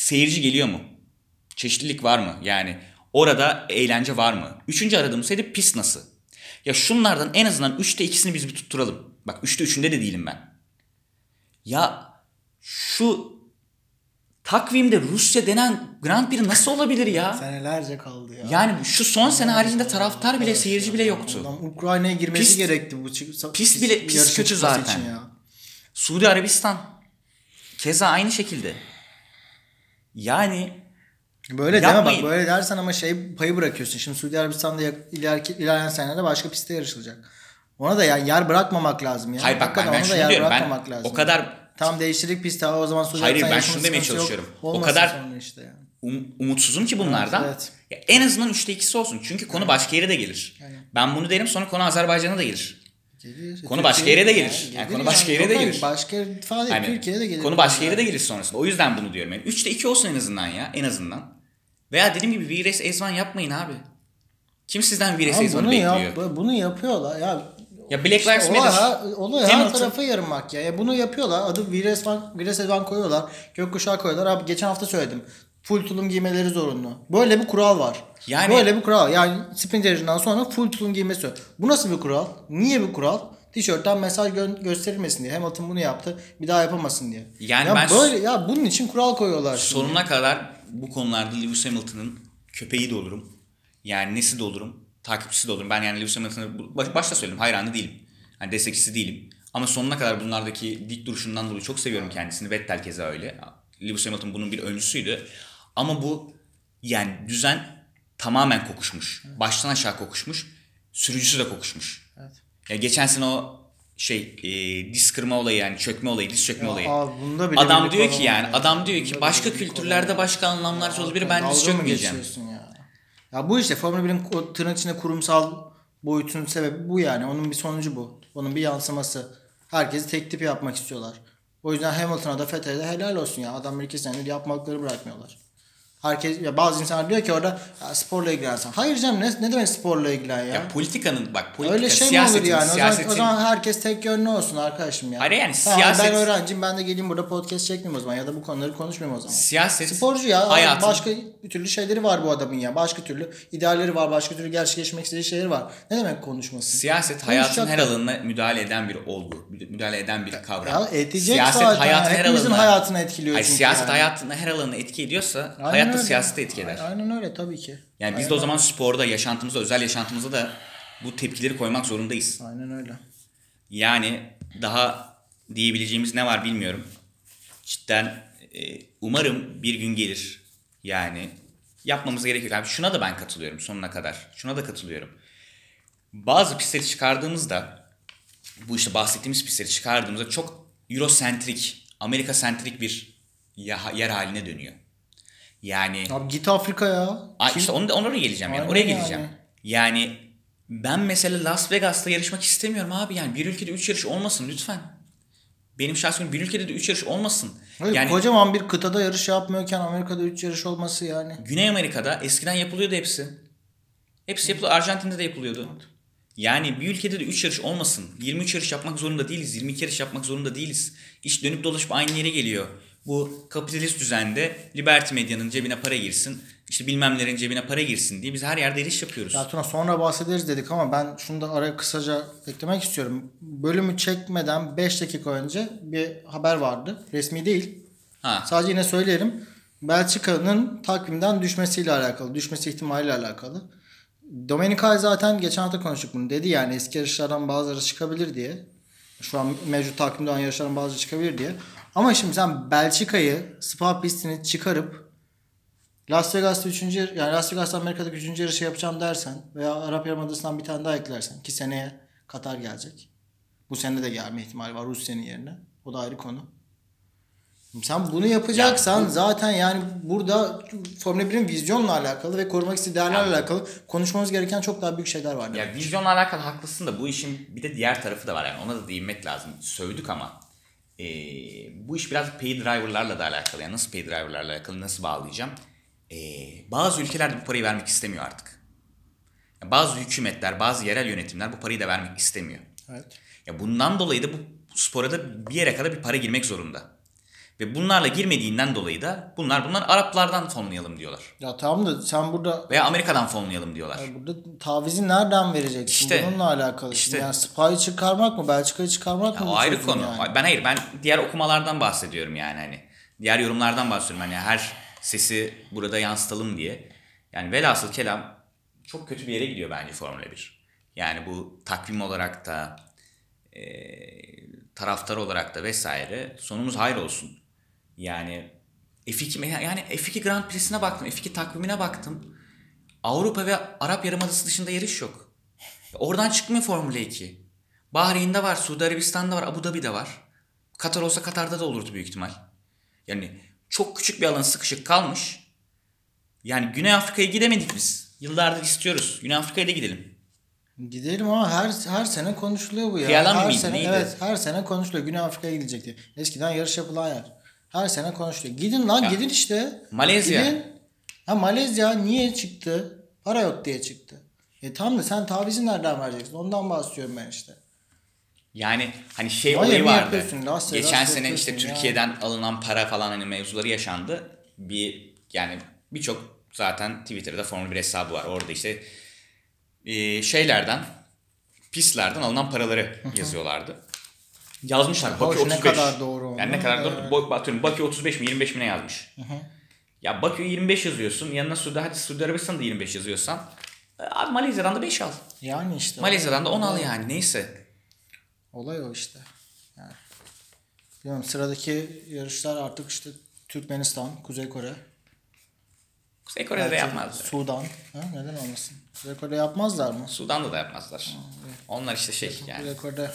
Speaker 1: seyirci geliyor mu? Çeşitlilik var mı? Yani orada eğlence var mı? Üçüncü aradığım şey de pis nasıl? Ya şunlardan en azından üçte ikisini biz bir tutturalım. Bak üçte üçünde de değilim ben. Ya şu takvimde Rusya denen Grand Prix nasıl olabilir ya?
Speaker 2: Senelerce kaldı ya.
Speaker 1: Yani şu son sene haricinde taraftar bile seyirci bile yoktu.
Speaker 2: Adam Ukrayna'ya girmesi
Speaker 1: Pis-
Speaker 2: gerekti bu çık-
Speaker 1: pis bile- pis kötü zaten.
Speaker 2: ya.
Speaker 1: Suudi Arabistan keza aynı şekilde. Yani
Speaker 2: Böyle deme
Speaker 1: Yapmayın.
Speaker 2: bak böyle dersen ama şey payı bırakıyorsun. Şimdi Suudi Arabistan'da ileriki, ilerleyen senelerde başka pistte yarışılacak. Ona da yani yer bırakmamak lazım ya.
Speaker 1: hayır bak ben, ben
Speaker 2: da
Speaker 1: şunu diyorum ben
Speaker 2: lazım.
Speaker 1: o kadar
Speaker 2: Tam değiştirdik pisti o zaman Suudi
Speaker 1: Hayır, ben şunu demeye
Speaker 2: sıkıntısı yok.
Speaker 1: çalışıyorum. O kadar-
Speaker 2: işte yani.
Speaker 1: um- umutsuzum ki bunlardan.
Speaker 2: Evet,
Speaker 1: Ya en azından üçte ikisi olsun. Çünkü konu başka yere de gelir. Ben bunu derim sonra konu Azerbaycan'a da gelir.
Speaker 2: Gelir.
Speaker 1: Konu başka yere de gelir.
Speaker 2: Yani
Speaker 1: Yani
Speaker 2: gelir
Speaker 1: konu başka yere de gelir.
Speaker 2: Başka falan değil.
Speaker 1: Yani
Speaker 2: Türkiye'de de gelir.
Speaker 1: Konu başka yere de gelir sonrasında. O yüzden bunu diyorum. Yani 3'te 2 olsun en azından ya. En azından. Veya dediğim gibi Vires Ezvan yapmayın abi. Kim sizden Vires
Speaker 2: Ama
Speaker 1: Ezvan'ı
Speaker 2: bunu,
Speaker 1: bekliyor?
Speaker 2: yap, bunu yapıyorlar. Ya
Speaker 1: Ya Black Lives
Speaker 2: olay,
Speaker 1: Matter.
Speaker 2: olay her tarafa yarımak ya. ya. Bunu yapıyorlar. Adı Viresvan, Viresvan koyuyorlar. Gökkuşağı koyuyorlar. Abi geçen hafta söyledim. Full tulum giymeleri zorunlu. Böyle bir kural var.
Speaker 1: Yani-
Speaker 2: Böyle bir kural. Yani sprint yarışından sonra full tulum giymesi. Bu nasıl bir kural? Niye bir kural? Tişörtten mesaj gö- gösterilmesin diye. Hamilton bunu yaptı. Bir daha yapamasın diye.
Speaker 1: Yani
Speaker 2: ya
Speaker 1: ben-
Speaker 2: böyle ya bunun için kural koyuyorlar şimdi.
Speaker 1: Sonuna kadar bu konularda Lewis Hamilton'ın köpeği de olurum. Yani nesi de olurum. Takipçisi de olurum. Ben yani Lewis Hamilton'ı baş- başta söyledim hayranı değilim. Hani destekçisi değilim. Ama sonuna kadar bunlardaki dik duruşundan dolayı çok seviyorum kendisini. Vettel keza öyle. Lewis Hamilton bunun bir öncüsüydü. Ama bu yani düzen tamamen kokuşmuş. Baştan aşağı kokuşmuş. Sürücüsü de kokuşmuş.
Speaker 2: Evet.
Speaker 1: Ya geçen sene o şey e, diz kırma olayı yani çökme olayı, diz çökme olayı.
Speaker 2: Abi bunda bile
Speaker 1: Adam
Speaker 2: birlik
Speaker 1: diyor ki yani
Speaker 2: ya.
Speaker 1: adam diyor ki
Speaker 2: Bunda
Speaker 1: başka
Speaker 2: bile
Speaker 1: kültürlerde başka anlamlar olabilir ben diz çökmeyeceğim.
Speaker 2: ya? Ya bu işte Formula 1'in o tırnak içinde kurumsal boyutunun sebebi bu yani. Onun bir sonucu bu. Onun bir yansıması. Herkesi tek tip yapmak istiyorlar. O yüzden Hamilton'a da Vettel'e de helal olsun ya. Adamlar iki senedir yapmakları bırakmıyorlar. Herkes ya bazı insanlar diyor ki orada sporla ilgilensen. Hayır canım ne, ne demek sporla ilgilen ya?
Speaker 1: Ya politikanın bak politika
Speaker 2: Öyle şey mi olur yani? O zaman, o zaman herkes tek yönlü olsun arkadaşım ya.
Speaker 1: Hayır yani
Speaker 2: Tamam,
Speaker 1: siyaset-
Speaker 2: Ben öğrenciyim ben de geleyim burada podcast çekmeyeyim o zaman ya da bu konuları konuşmayayım o zaman.
Speaker 1: siyaset
Speaker 2: Sporcu ya.
Speaker 1: hayatın
Speaker 2: Başka bir türlü şeyleri var bu adamın ya. Başka türlü idealleri var. Başka türlü gerçekleşmek istediği şeyleri var. Ne demek konuşması?
Speaker 1: siyaset hayatın her alanına müdahale eden bir olgu, müdahale eden bir kavram.
Speaker 2: Ya edecek
Speaker 1: siyaset
Speaker 2: zaten.
Speaker 1: hayatın her alanına
Speaker 2: hayatını etkiliyor
Speaker 1: Hayır, siyaset
Speaker 2: yani.
Speaker 1: hayatın her alanına etki ediyorsa
Speaker 2: Aynen
Speaker 1: hayat da
Speaker 2: öyle.
Speaker 1: siyasete etki eder.
Speaker 2: Aynen öyle tabii ki.
Speaker 1: Yani biz de o zaman sporda, yaşantımızda, özel yaşantımızda da bu tepkileri koymak zorundayız.
Speaker 2: Aynen öyle.
Speaker 1: Yani daha diyebileceğimiz ne var bilmiyorum. Cidden e, umarım bir gün gelir. Yani yapmamız gerekiyor. Abi şuna da ben katılıyorum sonuna kadar. Şuna da katılıyorum. Bazı pistleri çıkardığımızda bu işte bahsettiğimiz pistleri çıkardığımızda çok Eurosentrik, Amerika sentrik bir yer haline dönüyor. Yani
Speaker 2: Abi git Afrika'ya. Kim-
Speaker 1: işte onu ona oraya geleceğim yani.
Speaker 2: Aynen
Speaker 1: Oraya
Speaker 2: yani.
Speaker 1: geleceğim. Yani ben mesela Las Vegas'ta yarışmak istemiyorum abi. Yani bir ülkede 3 yarış olmasın lütfen. Benim şahsım bir ülkede de 3 yarış olmasın.
Speaker 2: Hayır,
Speaker 1: yani
Speaker 2: Kocaman bir kıtada yarış yapmıyorken Amerika'da 3 yarış olması yani.
Speaker 1: Güney Amerika'da eskiden yapılıyordu hepsi. Hepsi yapılıyor. Arjantin'de de yapılıyordu. Yani bir ülkede de 3 yarış olmasın. 23 yarış yapmak zorunda değiliz. 22 yarış yapmak zorunda değiliz. İş dönüp dolaşıp aynı yere geliyor. Bu kapitalist düzende Liberty Medya'nın cebine para girsin, işte bilmemlerin cebine para girsin diye biz her yerde eriş yapıyoruz.
Speaker 2: Ya Tuna sonra bahsederiz dedik ama ben şunu da araya kısaca eklemek istiyorum. Bölümü çekmeden 5 dakika önce bir haber vardı. Resmi değil.
Speaker 1: Ha.
Speaker 2: Sadece yine söyleyelim. Belçika'nın takvimden düşmesiyle alakalı, düşmesi ihtimaliyle alakalı. Domenicali zaten geçen hafta konuştuk bunu. Dedi yani eski yarışlardan bazıları çıkabilir diye. Şu an mevcut takvimde olan yarışlardan bazıları çıkabilir diye. Ama şimdi sen Belçika'yı, Spa pistini çıkarıp Las Vegas'ta 3. yani Las Vegas'ta Amerika'daki 3. yarışı yapacağım dersen veya Arap Yarımadası'ndan bir tane daha eklersen ki seneye Katar gelecek. Bu sene de gelme ihtimali var Rusya'nın yerine. O da ayrı konu. Sen bunu yapacaksan zaten yani burada Formula 1'in vizyonla alakalı ve korumak istediği değerlerle alakalı konuşmamız gereken çok daha büyük şeyler var.
Speaker 1: Ya vizyonla alakalı haklısın da bu işin bir de diğer tarafı da var yani ona da değinmek lazım. Sövdük ama ee, bu iş biraz pay driver'larla da alakalı. Yani nasıl pay driver'larla alakalı nasıl bağlayacağım? Ee, bazı ülkeler de bu parayı vermek istemiyor artık. Ya bazı hükümetler, bazı yerel yönetimler bu parayı da vermek istemiyor.
Speaker 2: Evet.
Speaker 1: Ya bundan dolayı da bu spora da bir yere kadar bir para girmek zorunda. Ve bunlarla girmediğinden dolayı da bunlar bunlar Araplardan fonlayalım diyorlar.
Speaker 2: Ya tamam da sen burada
Speaker 1: Veya Amerika'dan fonlayalım diyorlar.
Speaker 2: ya burada tavizi nereden vereceksin?
Speaker 1: İşte,
Speaker 2: Bununla alakalı.
Speaker 1: işte.
Speaker 2: yani Spa'yı çıkarmak mı? Belçika'yı çıkarmak mı?
Speaker 1: O
Speaker 2: bu
Speaker 1: ayrı konu.
Speaker 2: yani?
Speaker 1: Ben hayır ben diğer okumalardan bahsediyorum yani hani. Diğer yorumlardan bahsediyorum hani her sesi burada yansıtalım diye. Yani velhasıl kelam çok kötü bir yere gidiyor bence Formula 1. Yani bu takvim olarak da e, taraftar olarak da vesaire sonumuz hayır olsun. Yani F2 yani F2 Grand Prix'sine baktım. F2 takvimine baktım. Avrupa ve Arap Yarımadası dışında yarış yok. Oradan çıkmıyor Formula 2. Bahreyn'de var, Suudi Arabistan'da var, Abu Dhabi'de var. Katar olsa Katar'da da olurdu büyük ihtimal. Yani çok küçük bir alan sıkışık kalmış. Yani Güney Afrika'ya gidemedik biz. Yıllardır istiyoruz. Güney Afrika'ya da gidelim.
Speaker 2: Gidelim ama her her sene konuşuluyor bu ya. Her
Speaker 1: mıydı,
Speaker 2: sene
Speaker 1: neydi?
Speaker 2: evet her sene konuşuluyor. Güney Afrika'ya gidilecek diye. Eskiden yarış yapılan yer. Her sene konuşuluyor. Gidin lan
Speaker 1: Ya,
Speaker 2: gidin işte.
Speaker 1: Malezya.
Speaker 2: Gidin. Ha Malezya niye çıktı? Para yok diye çıktı. E tamam da sen tavizi nereden vereceksin? Ondan bahsediyorum ben işte.
Speaker 1: Yani hani şey
Speaker 2: Vay
Speaker 1: olayı vardı.
Speaker 2: yapıyorsun, Las Vegas
Speaker 1: Geçen sene
Speaker 2: yapıyorsun
Speaker 1: işte
Speaker 2: ya.
Speaker 1: Türkiye'den alınan para falan hani mevzuları yaşandı. Bir yani birçok zaten Twitter'da Formula 1 hesabı var. Orada işte e, şeylerden pistlerden alınan paraları yazıyorlardı. Yazmışlar. Bakü
Speaker 2: Hoş, ne
Speaker 1: 35.
Speaker 2: kadar doğru
Speaker 1: Yani ne kadar doğru.
Speaker 2: evet.
Speaker 1: Bo- Atıyorum Bakü 35 mi 25 mi ne yazmış. Ya Bakü 25 yazıyorsun. Yanına Suudi, hadi Suudi Arabistan'da 25 yazıyorsan. e, Abi Malezya'dan da 5 al.
Speaker 2: Yani işte.
Speaker 1: Malezya'dan da 10 al yani neyse.
Speaker 2: Olay o işte. Yani. Bilmiyorum sıradaki yarışlar artık işte Türkmenistan, Kuzey Kore.
Speaker 1: Kuzey Kore'de de
Speaker 2: belki
Speaker 1: yapmazlar.
Speaker 2: Sudan. Ha, neden olmasın? Kuzey Kore yapmazlar mı?
Speaker 1: Sudan'da da yapmazlar. Onlar işte şey yani
Speaker 2: Kuzey Kore'de.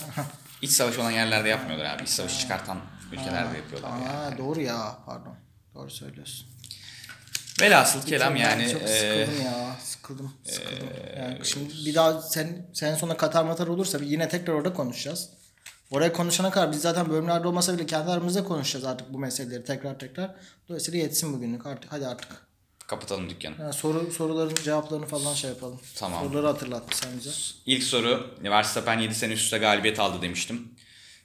Speaker 1: İç savaş olan yerlerde yapmıyorlar abi. İç savaşı çıkartan ülkelerde yapıyorlar yani.
Speaker 2: Aa, doğru ya pardon. Doğru söylüyorsun.
Speaker 1: Velhasıl kelam
Speaker 2: Ben
Speaker 1: yani
Speaker 2: çok
Speaker 1: e,
Speaker 2: sıkıldım ya. Sıkıldım. Sıkıldım. yani şimdi bir daha sen sen sonra Katar matar olursa yine tekrar orada konuşacağız. Oraya konuşana kadar biz zaten bölümlerde olmasa bile kendi aramızda konuşacağız artık bu meseleleri tekrar tekrar. Dolayısıyla yetsin bugünlük artık. Hadi artık.
Speaker 1: Kapatalım dükkanı.
Speaker 2: Yani soru soruların cevaplarını falan şey yapalım.
Speaker 1: Tamam.
Speaker 2: Soruları hatırlat sen bize.
Speaker 1: İlk soru Verstappen 7 sene üst üste galibiyet aldı demiştim.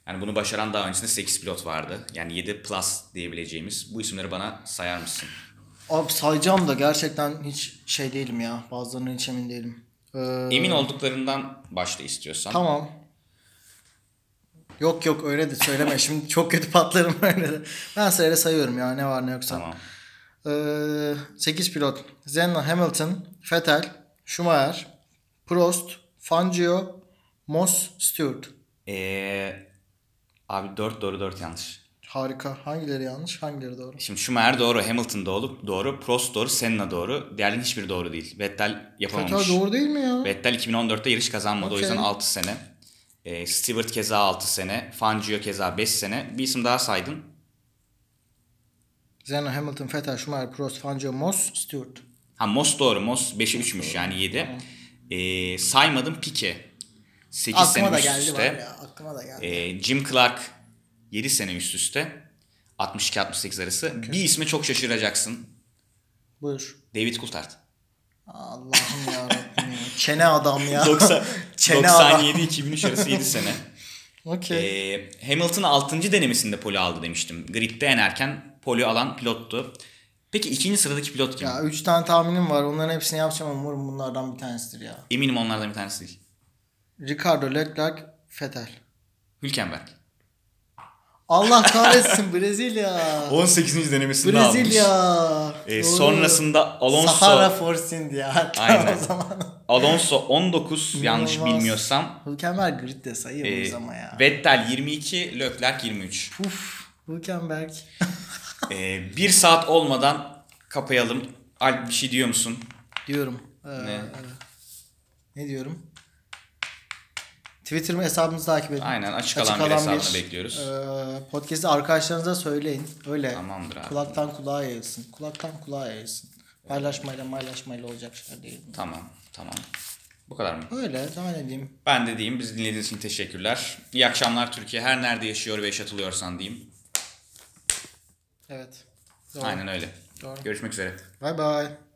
Speaker 1: Yani bunu başaran daha öncesinde 8 pilot vardı. Yani 7 plus diyebileceğimiz. Bu isimleri bana sayar mısın?
Speaker 2: Abi sayacağım da gerçekten hiç şey değilim ya. Bazılarından hiç emin değilim. Ee,
Speaker 1: Emin olduklarından başla istiyorsan.
Speaker 2: Tamam. Yok yok öyle de söyleme. [LAUGHS] Şimdi çok kötü patlarım [LAUGHS] öyle de. Ben sırayla sayıyorum ya ne var ne yoksa.
Speaker 1: Tamam.
Speaker 2: Ee, 8 pilot. Senna, Hamilton, Vettel, Schumacher, Prost, Fangio, Moss, Stewart.
Speaker 1: Ee, abi 4 doğru 4 yanlış.
Speaker 2: Harika. Hangileri yanlış, hangileri doğru?
Speaker 1: Şimdi Schumacher doğru, Hamilton doğru, doğru, Prost doğru, Senna doğru. Diğerlerinin hiçbiri doğru değil. Vettel yapamamış.
Speaker 2: Vettel doğru değil mi ya?
Speaker 1: Vettel 2014'te yarış kazanmadı. O
Speaker 2: Okey.
Speaker 1: yüzden 6 sene. Ee, Stewart keza 6 sene. Fangio keza 5 sene. Bir isim daha saydın.
Speaker 2: Senna, Hamilton, Vettel, Schumacher, Prost, Fangio, Moss, Stewart.
Speaker 1: Ha Moss doğru. Moss 5'e 3'müş yani 7. Ee, saymadım Pique. 8
Speaker 2: Aklıma
Speaker 1: sene
Speaker 2: da
Speaker 1: üst
Speaker 2: geldi
Speaker 1: üste.
Speaker 2: ya. Aklıma da geldi.
Speaker 1: Ee, Jim Clark 7 sene üst üste. 62-68 arası. Bir isme çok şaşıracaksın.
Speaker 2: Buyur.
Speaker 1: David Coulthard.
Speaker 2: Allah'ım ya Rabbim ya. Çene adam ya.
Speaker 1: 90, [LAUGHS]
Speaker 2: Çene adam.
Speaker 1: 97-2003 arası 7 sene. [LAUGHS]
Speaker 2: Okey.
Speaker 1: Ee, Hamilton 6. denemesinde poli aldı demiştim. Grid'de en erken poli alan pilottu. Peki ikinci sıradaki pilot kim?
Speaker 2: Ya 3 tane tahminim var. Onların hepsini yapacağım ama umarım bunlardan bir tanesidir ya.
Speaker 1: Eminim onlardan bir tanesi değil.
Speaker 2: Ricardo Leclerc, Vettel.
Speaker 1: Hülkenberg.
Speaker 2: Allah [LAUGHS] kahretsin Brezilya.
Speaker 1: 18. denemesinde almış.
Speaker 2: Brezilya. Doğru.
Speaker 1: sonrasında Alonso
Speaker 2: Sahara Force India.
Speaker 1: Aynen.
Speaker 2: o zaman.
Speaker 1: Alonso 19 yanlış
Speaker 2: İnanılmaz.
Speaker 1: bilmiyorsam.
Speaker 2: Hülkenberg grid de sayıyoruz
Speaker 1: Ee,
Speaker 2: ama ya.
Speaker 1: Vettel 22, Leclerc 23.
Speaker 2: Uf, Hülkenberg. [LAUGHS]
Speaker 1: Ee, bir saat olmadan kapayalım. Alp bir şey diyor musun?
Speaker 2: diyorum. Ee,
Speaker 1: Ne?
Speaker 2: ne diyorum? Twitter hesabımızı takip edin.
Speaker 1: Aynen açık alan bir hesabını bekliyoruz.
Speaker 2: E, podcast'i arkadaşlarınıza söyleyin. Öyle.
Speaker 1: Tamamdır abi.
Speaker 2: Kulaktan kulağa yayılsın. Kulaktan kulağa yayılsın. Paylaşmayla paylaşmayla olacak şeyler değil.
Speaker 1: Tamam tamam. Bu kadar mı?
Speaker 2: Öyle. Daha ne diyeyim?
Speaker 1: Ben de diyeyim. Bizi dinlediğiniz için teşekkürler. İyi akşamlar Türkiye. Her nerede yaşıyor ve yaşatılıyorsan diyeyim.
Speaker 2: Evet. Doğru.
Speaker 1: Aynen öyle.
Speaker 2: Doğru.
Speaker 1: Görüşmek üzere.
Speaker 2: Bye bye.